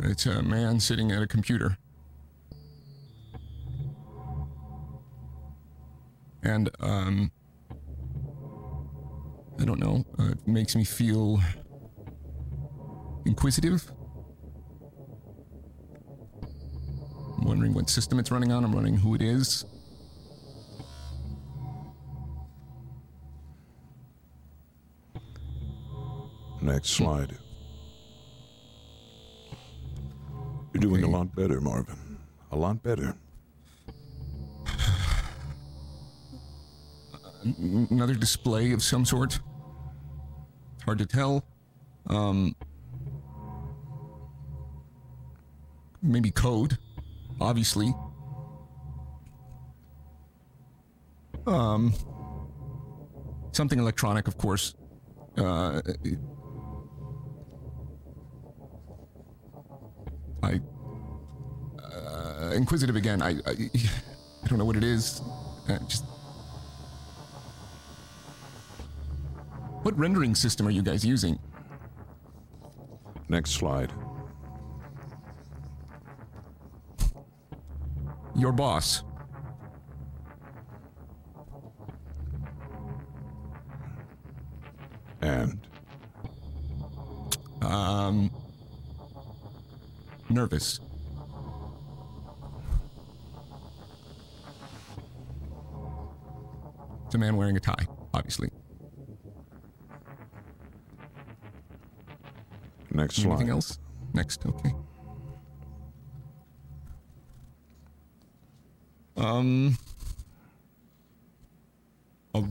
It's a man sitting at a computer. And, um, I don't know, uh, it makes me feel inquisitive. I'm wondering what system it's running on. I'm wondering who it is. Next slide. You're doing a lot better, Marvin. A lot better. Another display of some sort. Hard to tell. Um, maybe code, obviously. Um, something electronic, of course. Uh, I uh, inquisitive again. I, I I don't know what it is. Uh, just what rendering system are you guys using? Next slide. Your boss. And Um, nervous. It's a man wearing a tie, obviously. Next slide. Anything else? Next, okay. Um, a,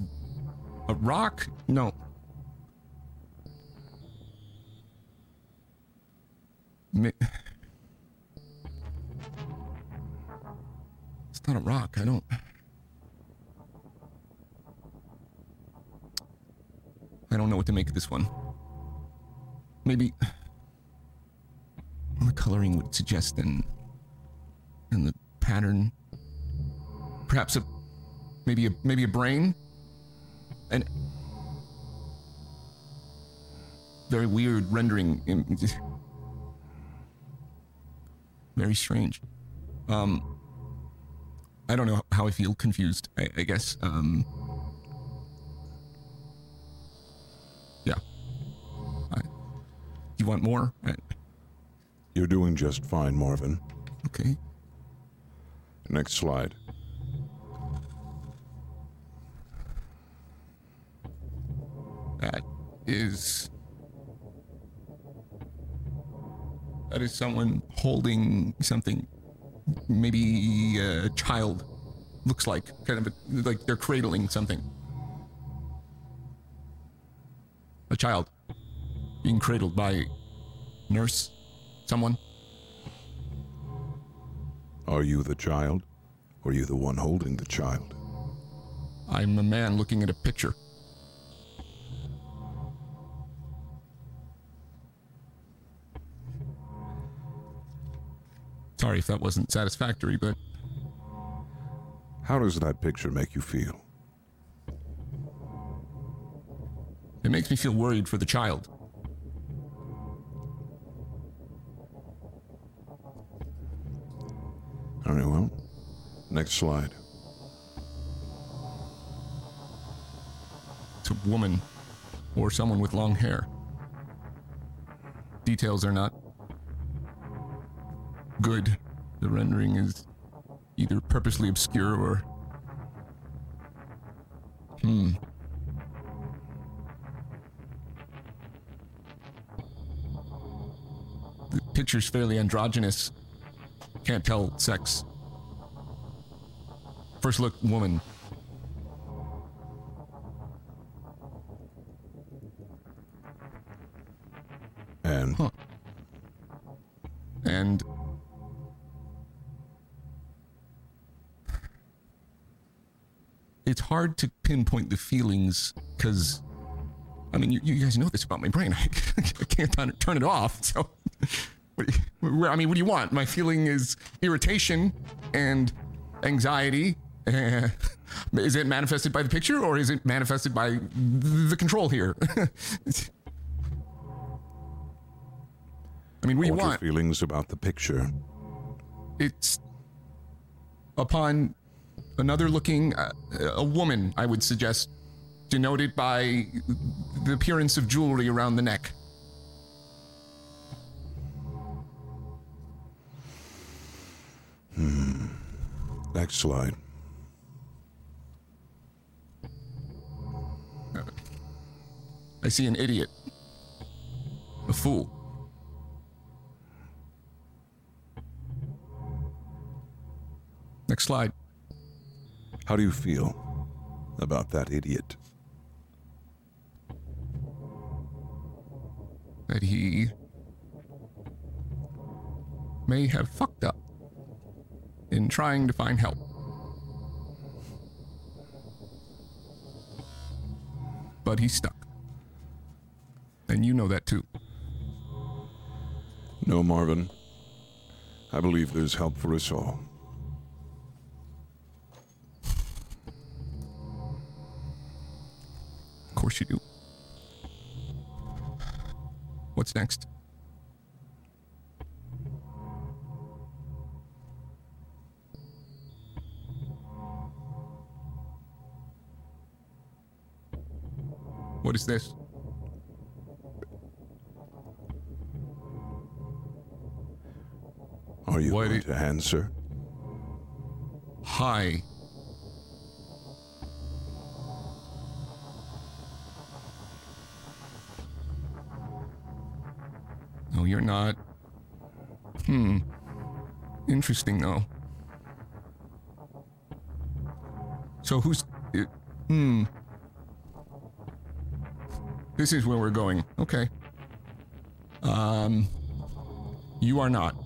a rock? No. Then. And the pattern. Perhaps a. Maybe a maybe a brain. And. Very weird rendering. Very strange. Um. I don't know how I feel. Confused. I, I guess. Um. Yeah. I, you want more? I, doing just fine, Marvin. okay. Next slide. That is. That is someone holding something. Maybe a child. Looks like. Kind of a, like they're cradling something. A child. Being cradled by. Nurse? Someone? Are you the child? Or are you the one holding the child? I'm a man looking at a picture. Sorry if that wasn't satisfactory, but How does that picture make you feel? it makes me feel worried for the child. Very well. Next slide. It's a woman or someone with long hair. Details are not good. The rendering is either purposely obscure or. Hmm. The picture's fairly androgynous. Can't tell sex. First look, woman. And. Huh. And. It's hard to pinpoint the feelings because. I mean, you, you, guys know this about my brain. I, I can't turn it, turn it off. So, I mean, what do you want? My feeling is irritation and anxiety. Uh, is it manifested by the picture or is it manifested by the control here? I mean, what do you your want? feelings about the picture? it's upon another looking uh, a woman i would suggest denoted by the appearance of jewelry around the neck Next slide. i see an idiot a fool next slide How do you feel about that idiot? that he may have fucked up in trying to find help. But he's stuck. And you know that too. No, Marvin. I believe there's help for us all. Of course you do. What's next? What is this? Are you What going to answer? Hi. No, you're not. Hmm. Interesting, though. So who's. It, hmm. This is where we're going. Okay. Um. You are not.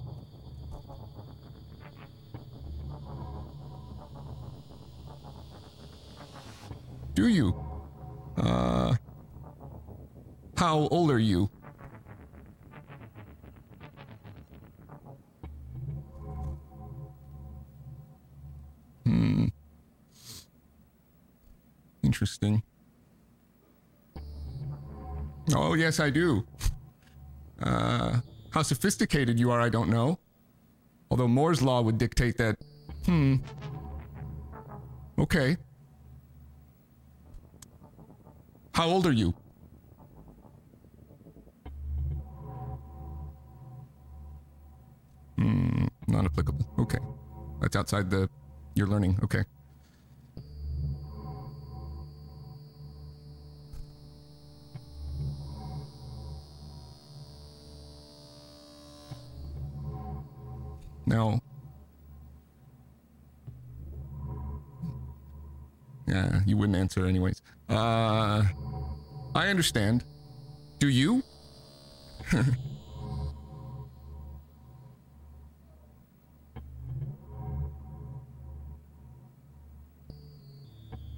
Yes, I do. Uh, how sophisticated you are, I don't know. Although Moore's Law would dictate that. Hmm. Okay. How old are you? Hmm, not applicable. Okay. That's outside the your learning. Okay. Understand. Do you?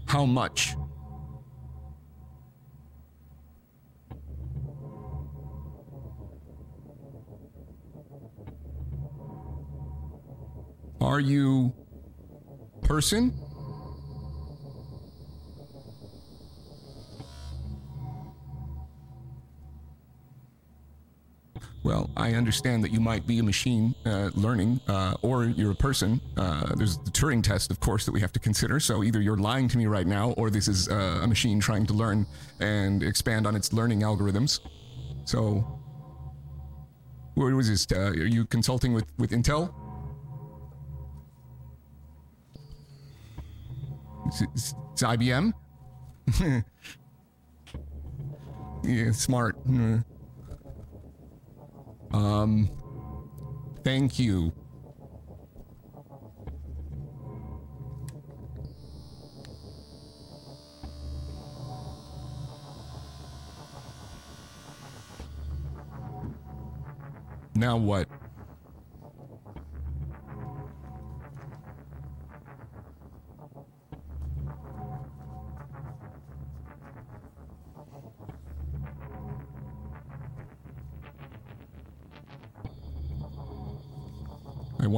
How much? Are you person? I understand that you might be a machine uh, learning, uh, or you're a person. Uh, there's the Turing test, of course, that we have to consider. So either you're lying to me right now, or this is uh, a machine trying to learn and expand on its learning algorithms. So, what was this? Uh, are you consulting with with Intel? It's, it's, it's IBM. yeah, smart. Hmm. Um, thank you. Now what?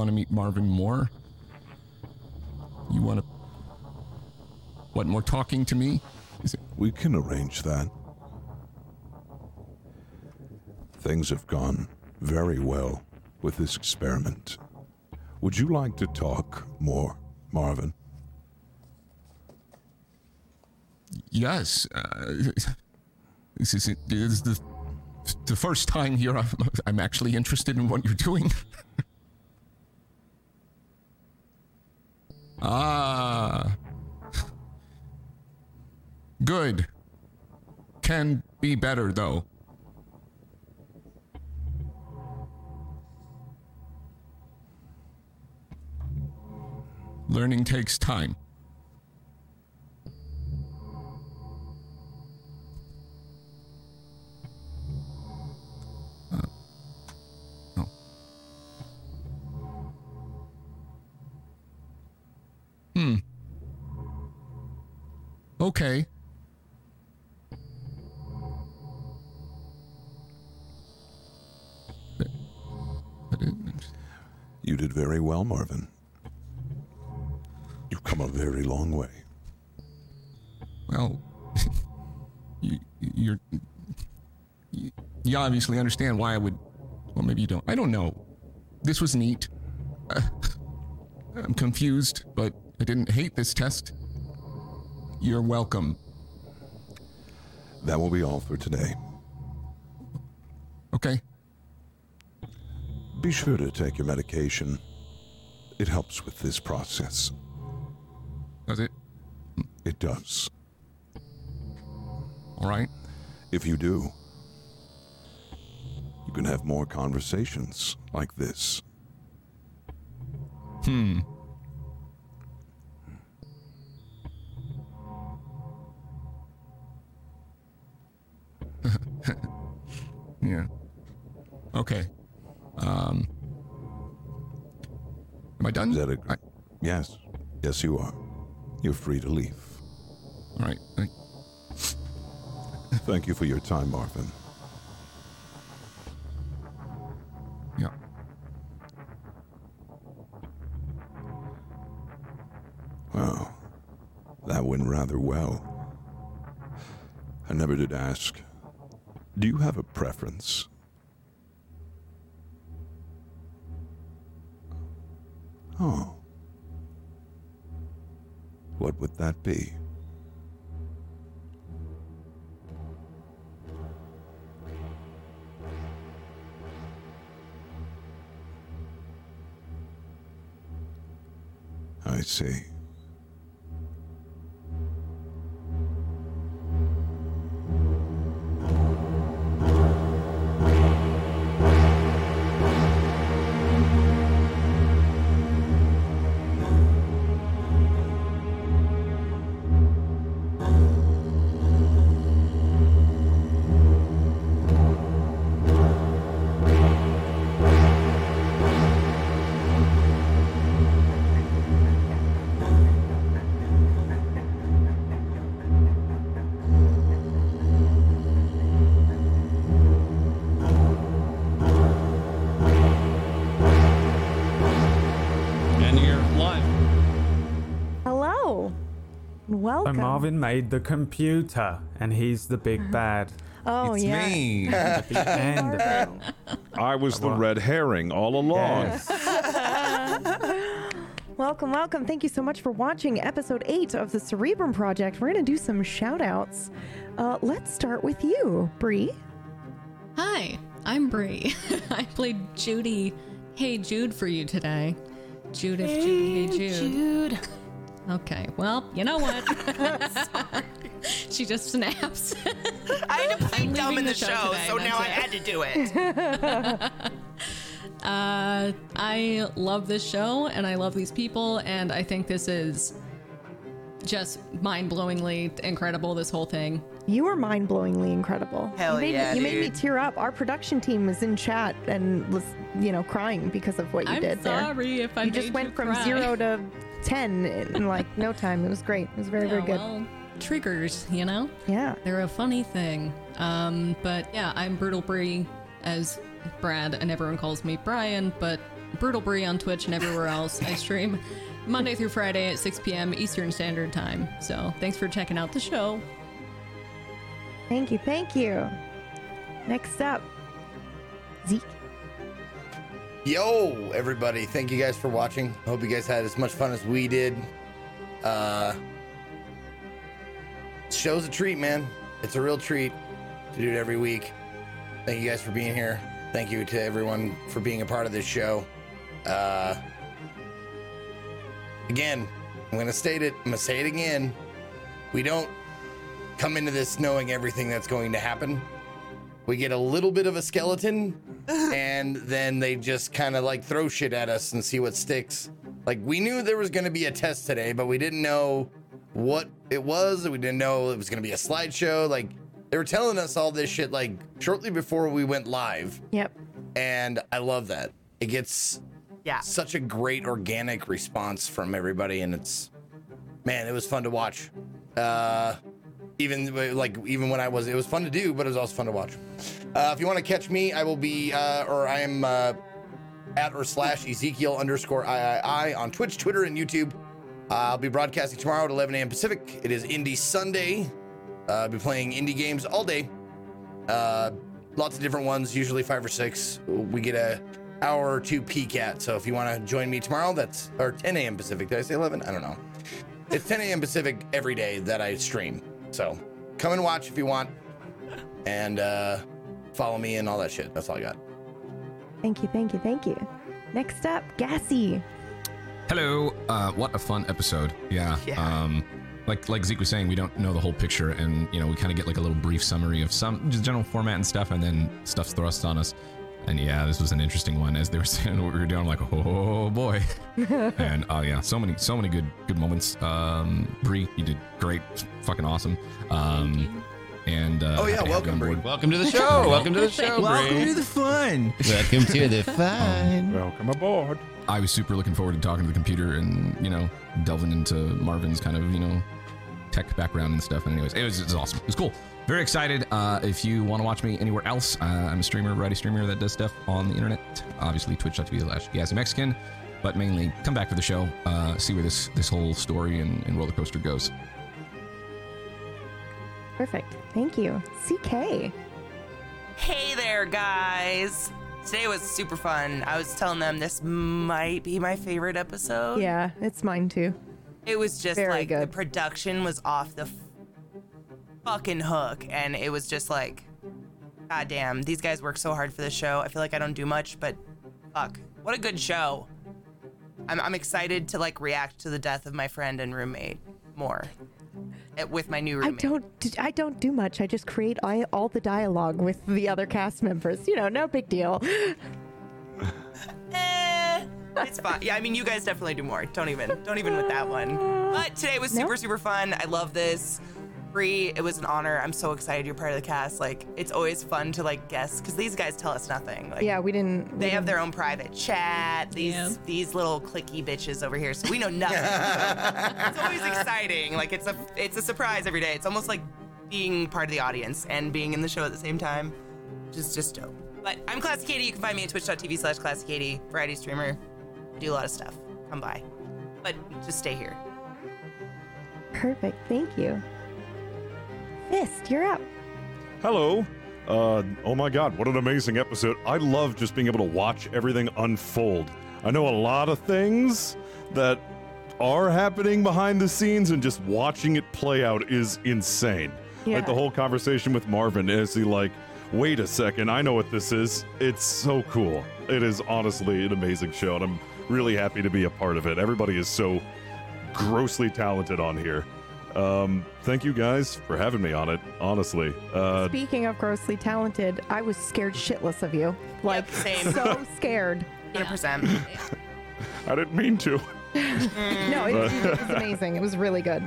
Want to meet Marvin Moore? You want to. What, more talking to me? Is it. We can arrange that. Things have gone very well with this experiment. Would you like to talk more, Marvin? Yes. Uh, this is, this is the, the first time here I'm, I'm actually interested in what you're doing. Can be better, though. Learning takes time. Very well, Marvin. You've come a very long way. Well, you, you're. You, you obviously understand why I would. Well, maybe you don't. I don't know. This was neat. Uh, I'm confused, but I didn't hate this test. You're welcome. That will be all for today. Okay? Be sure to take your medication. It helps with this process. Does it? It does. All right. If you do, you can have more conversations like this. Hmm. yeah. Okay. Um. Am I done? Is that a- I, Yes. Yes, you are. You're free to leave. all right. I, Thank you for your time, Marvin. yeah. Well, that went rather well. I never did ask. Do you have a preference? Oh. What would that be? I see. So Welcome. Marvin made the computer, and he's the big bad. Oh it's yeah. me. At the end of it. I was the red herring all along. Yes. Welcome, welcome. Thank you so much for watching episode 8 of the Cerebrum Project. We're going to do some shout outs. Uh, let's start with you, Bree. Hi, I'm Bree. I played Judy. Hey Jude for you today. Judith, Judy, hey Jude. Okay, well, you know what? she just snaps. I had to play I'm dumb in the, the show show, today, so now I had to do it. Uh, I love this show and I love these people, and I think this is just mind blowingly incredible. This whole thing. You were mind blowingly incredible. Hell you made, yeah, me, You made me tear up. Our production team was in chat and was, you know, crying because of what you I'm did there. sorry if I You just went you from cry. zero to 10 in like no time. It was great. It was very, very good. well, triggers, you know. yeah. They're a funny thing. Um, but yeah, I'm Brutal Bree as Brad, and everyone calls me Brian, but Brutal Brie on Twitch and everywhere else. I stream Monday through Friday at 6 p.m. Eastern Standard Time. So thanks for checking out the show. Thank you, thank you. Next up, Zeke. Yo, everybody! Thank you guys for watching. Hope you guys had as much fun as we did. Uh, show's a treat, man. It's a real treat to do it every week. Thank you guys for being here. Thank you to everyone for being a part of this show. Uh, again, I'm gonna state it. I'm gonna say it again. We don't come into this knowing everything that's going to happen. We get a little bit of a skeleton, and then they just kind of like throw shit at us and see what sticks. Like we knew there was going to be a test today, but we didn't know what it was. We didn't know it was going to be a slideshow. Like they were telling us all this shit like shortly before we went live, Yep. and I love that. It gets Yeah. such a great organic response from everybody, and it's man, it was fun to watch. Uh, even like even when I was, it was fun to do, but it was also fun to watch. Uh, if you want to catch me, I will be, uh, or I am uh, at or slash Ezekiel underscore III on Twitch, Twitter, and YouTube. Uh, I'll be broadcasting tomorrow at 11 a.m. Pacific. It is Indie Sunday. Uh, I'll be playing indie games all day. Uh, lots of different ones, usually five or six. We get a hour or two peek at. So if you want to join me tomorrow, that's or 10 a.m. Pacific. Did I say 11? I don't know. It's 10 a.m. Pacific every day that I stream. So come and watch if you want, and uh, follow me and all that shit. That's all I got. Thank you, thank you, thank you. Next up, Gassy. Hello. Uh, what a fun episode. Yeah. Yeah. Um, like like Zeke was saying, we don't know the whole picture, and you know we kind of get like a little brief summary of some just general format and stuff, and then stuff's thrust on us. And yeah, this was an interesting one. As they were saying what we were doing, I'm like, oh boy. and oh yeah, so many so many good good moments. Um, Bree, you did great, fucking awesome. Um, and uh, Oh, yeah, happy to have you welcome. Bree. Welcome to the show. Welcome to the show, Welcome Bree. to the fun. Welcome to the fun. Welcome aboard. I was super looking forward to talking to the computer and you know delving into Marvin's kind of you know tech background and stuff. And anyways, it was, it was awesome. It was cool. Very excited. Uh, if you want to watch me anywhere else, uh, I'm a streamer, variety streamer that does stuff on the internet. Obviously, twitch.tv slash Gassy Mexican. But mainly, come back for the show, uh, see where this this whole story and, and roller coaster goes. Perfect. Thank you. CK. Hey there, guys. Today was super fun. I was telling them this might be my favorite episode. Yeah, it's mine too. It was just Very like the production was off the f- fucking hook, and it was just like, God damn, these guys work so hard for this show. I feel like I don't do much, but fuck, what a good show. I'm, I'm excited to like react to the death of my friend and roommate more with my new I don't. I don't do much. I just create I, all the dialogue with the other cast members. You know, no big deal. Eh, it's fine. Yeah, I mean, you guys definitely do more. Don't even, don't even with that one. But today was super, super fun. I love this. Bree, it was an honor. I'm so excited you're part of the cast. Like, it's always fun to like guess because these guys tell us nothing. Like, Yeah, we didn't. we they have didn't- their own private chat. These Yeah. these little clicky bitches over here, so we know nothing. it's always exciting. Like it's a it's a surprise every day. It's almost like being part of the audience and being in the show at the same time, which is just dope. But I'm Classy Katie. You can find me at twitch.tv slash Classy Katie, variety streamer. I do a lot of stuff. Come by. But just stay here. Perfect. Thank you. Fist, you're up. Hello. Uh, oh my god, what an amazing episode. I love just being able to watch everything unfold. I know a lot of things that are happening behind the scenes, and just watching it play out is insane. Yeah. Like the whole conversation with Marvin is he like, wait a second, I know what this is. It's so cool. It is honestly an amazing show, and I'm really happy to be a part of it. Everybody is so grossly talented on here. Um, thank you guys for having me on it. Honestly, uh, Speaking of grossly talented, I was scared shitless of you. Like same. so scared. 100%. I didn't mean to, No, it, was- it was amazing. It was really good.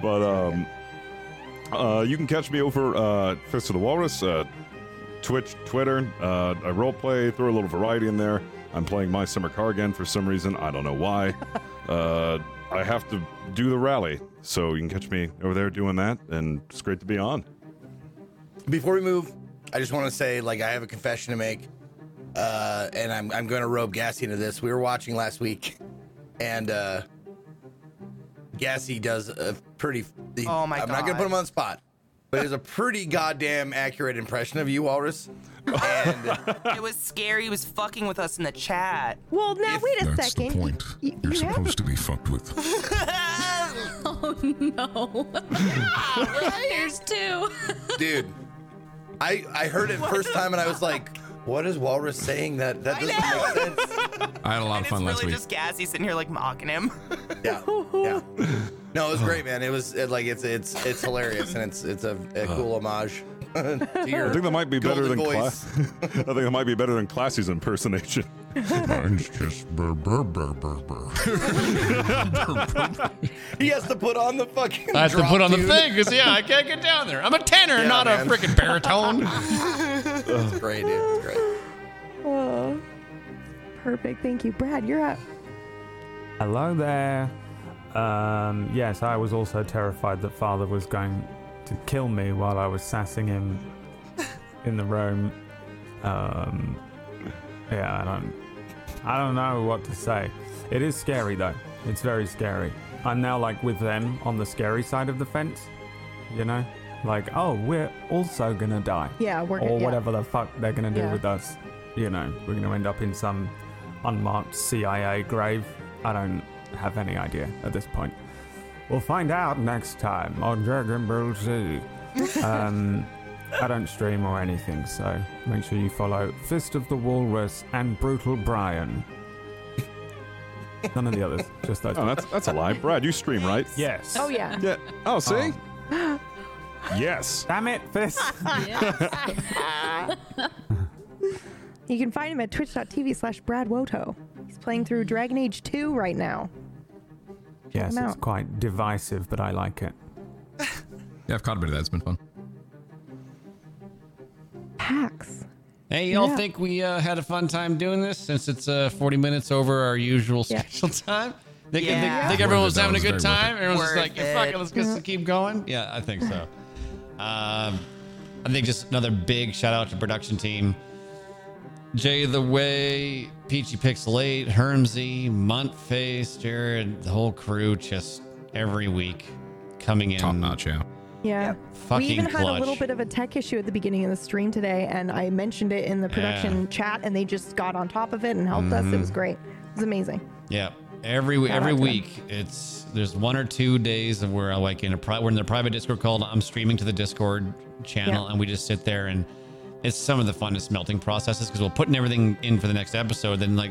but um, uh, you can catch me over uh, Fist of the Walrus, uh, Twitch, Twitter. Uh, I roleplay, throw a little variety in there. I'm playing My Summer Car again for some reason. I don't know why. uh, I have to do the rally, so you can catch me over there doing that, and it's great to be on. Before we move, I just want to say, like, I have a confession to make. uh, and I'm I'm going to rope Gassy into this. We were watching last week, and uh, Gassy does a pretty. Oh my God. I'm not going to put him on the spot, but it's a pretty goddamn accurate impression of you, Walrus. And it was scary. He was fucking with us in the chat. Well, now wait a That's the second. point. You, You're you have supposed to be fucked with. Oh no. Here's two. dude, I I heard it first time, and I was like, "What is Walrus saying? That that doesn't make sense." I had a lot And of it's fun last really week. just Gassy sitting here like mocking him. Yeah, yeah. No, it was great, man. It was it, like it's it's it's hilarious, and it's it's a, a cool homage to your. I think that might be better golden than voice. class. I think that might be better than Classy's impersonation. Mine's just burr, burr, burr, burr, burr. He has to put on the fucking. I have to drop put on the thing because yeah, I can't get down there. I'm a tenor, Yeah, not man. a freaking baritone. It's great, dude. It's great. Oh, perfect. Thank you, Brad. You're up. Hello there. Um, yes, I was also terrified that father was going to kill me while I was sassing him in the room. Um, yeah, I don't, I don't know what to say. It is scary though. It's very scary. I'm now like with them on the scary side of the fence. You know, like oh, we're also gonna die Yeah, we're or yeah. whatever the fuck they're gonna do Yeah. with us. You know, we're gonna end up in some unmarked CIA grave. I don't have any idea at this point. We'll find out next time on Dragon Ball Z. um, I don't stream or anything, so make sure you follow Fist of the Walrus and Brutal Brian. None of the others, just those. Oh, that's that's a lie. Brad, you stream, right? yes. Oh yeah. Yeah. Oh, see? Oh. yes. Damn it, Fist. You can find him at twitch.tv slash Brad Woto. He's playing through Dragon Age 2 right now. Yes, it's out. quite divisive, but I like it. Yeah, I've caught a bit of that. It's been fun. Pax. Hey, y'all Yeah. think we uh, had a fun time doing this since it's uh, 40 minutes over our usual Yeah. scheduled time? Think, Yeah. think, think everyone was having a good time? Everyone's just like, yeah, fuck it, it. let's just keep going. Yeah, I think so. Um, I think just another big shout out to production team. Jay the Way, Peachy Pixel 8, Hermsy, Muntface, Jared, the whole crew just every week coming in. Top notch, yeah. Yeah. Fucking we even had a little bit of a tech issue at the beginning of the stream today, and I mentioned it in the production Yeah. chat, and they just got on top of it and helped us. It was mm-hmm. great. It was amazing. Yeah, every Shout every out them. week it's there's one or two days of where I like in a pri- we're in the private Discord called I'm streaming to the Discord channel Yeah. and we just sit there and it's some of the funnest melting processes because we're putting everything in for the next episode. Then like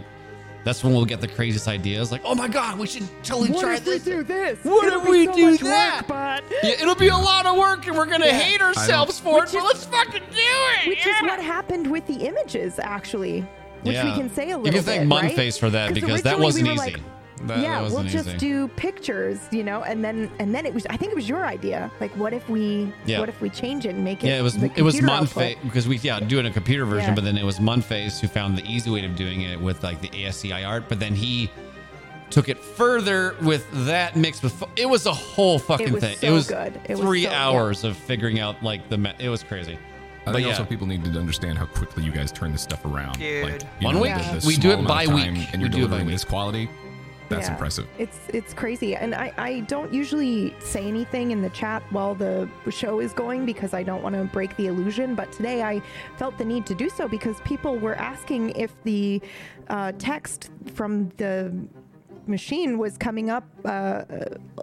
that's when we'll get the craziest ideas. Like oh my god, we should totally What try if this. we do this? What It'll if we so do that? Work, but Yeah, it'll be a lot of work and we're gonna Yeah. hate ourselves for it. But let's fucking do it. which yeah. is what happened with the images, actually. Which we Yeah. can say a little You can thank bit, right? Munface for that because that wasn't we easy. like, That- yeah, that we'll just easy. do pictures, you know, and then and then it was. I think it was your idea. Like, what if we, Yeah. what if we change it and make it? Yeah, it was it was computer Munface because we yeah doing a computer version, Yeah. but then it was Munface who found the easy way of doing it with like the ASCII art, but then he took it further with that mixed with it was a whole fucking was thing. so it was good. It was three so- yeah. hours of figuring out like the me- it was crazy. I But think yeah. also people need to understand how quickly you guys turn this stuff around. Dude. Like One know, week? the- the We do it small amount by of time week. and We you're do it by delivering week. this quality. That's Yeah. impressive. It's it's crazy, and I I don't usually say anything in the chat while the show is going because I don't want to break the illusion. But today I felt the need to do so because people were asking if the uh, text from the machine was coming up uh,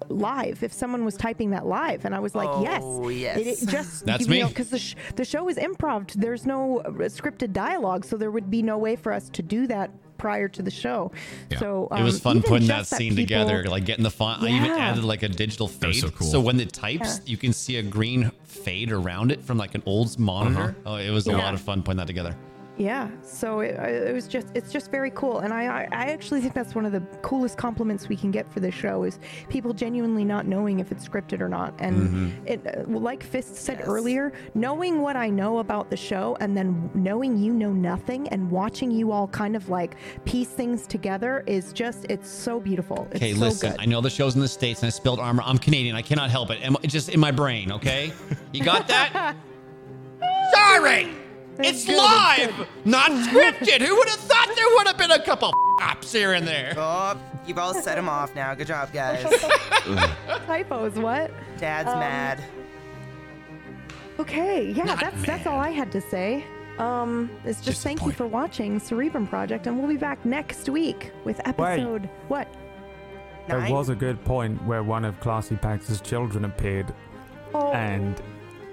live if someone was typing that live and i was like Oh, yes yes. it, it just That's you me. because the, sh- the show is improv there's no uh, scripted dialogue so there would be no way for us to do that prior to the show Yeah. so it was um, fun putting that just scene people- together, like getting the font. I even added like a digital fade, so cool. when it types, you can see a green fade around it from like an old monitor. Oh, it was a lot of fun putting that together. Yeah, so it, it was just it's just very cool, and I, I I actually think that's one of the coolest compliments we can get for the show is people genuinely not knowing if it's scripted or not, and it uh, like Fist said Yes. earlier, knowing what I know about the show, and then knowing you know nothing, and watching you all kind of like piece things together is just it's so beautiful. It's Okay, so listen. good. I know the show's in the states, and I spilled armor. I'm Canadian. I cannot help it. It's just in my brain. Okay, you got that? Sorry. It's good, live, it's good. not scripted. Who would have thought there would have been a couple ups here and there? Oh, you've all set him off now. Good job, guys. Typos, what? Dad's Um, mad. Okay, yeah, that's that's all I had to say. Um, it's just thank you for watching Cerebrum Project, and we'll be back next week with episode what? There was a good point where one of Classy Pax's children appeared, Oh, and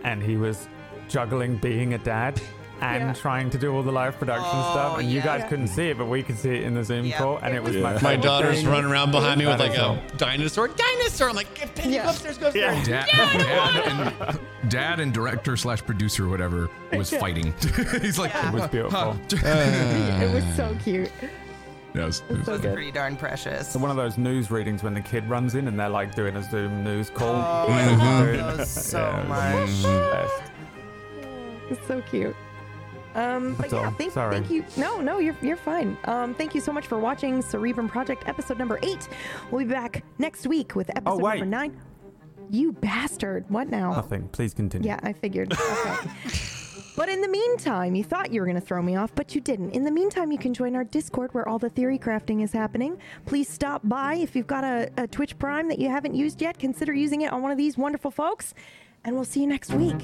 and he was juggling being a dad and Yeah. trying to do all the live production Oh, stuff, and you guys Yeah. couldn't see it, but we could see it in the Zoom Yep. call, and it was It my My daughter's thing. running around behind me with like a Dinosaur. dinosaur. Dinosaur! I'm like, Penny, Yeah. go upstairs, go upstairs. Dad, dad, and, dad and director slash producer or whatever was fighting. He's like, It was beautiful. it was so cute. Yeah, it was- it was- So good. Pretty darn precious. So one of those news readings when the kid runs in and they're like doing a Zoom news call. Oh, I love those so Yeah, much. was the best. It's so cute. Um, but yeah, thank, thank you. No, no, you're you're fine. Um, thank you so much for watching Cerebrum Project episode number eight. We'll be back next week with episode Oh, number nine. You bastard! What now? Nothing. Please continue. Yeah, I figured. Okay. but in the meantime, you thought you were going to throw me off, but you didn't. In the meantime, you can join our Discord where all the theory crafting is happening. Please stop by. If you've got a, a Twitch Prime that you haven't used yet, consider using it on one of these wonderful folks. And we'll see you next week.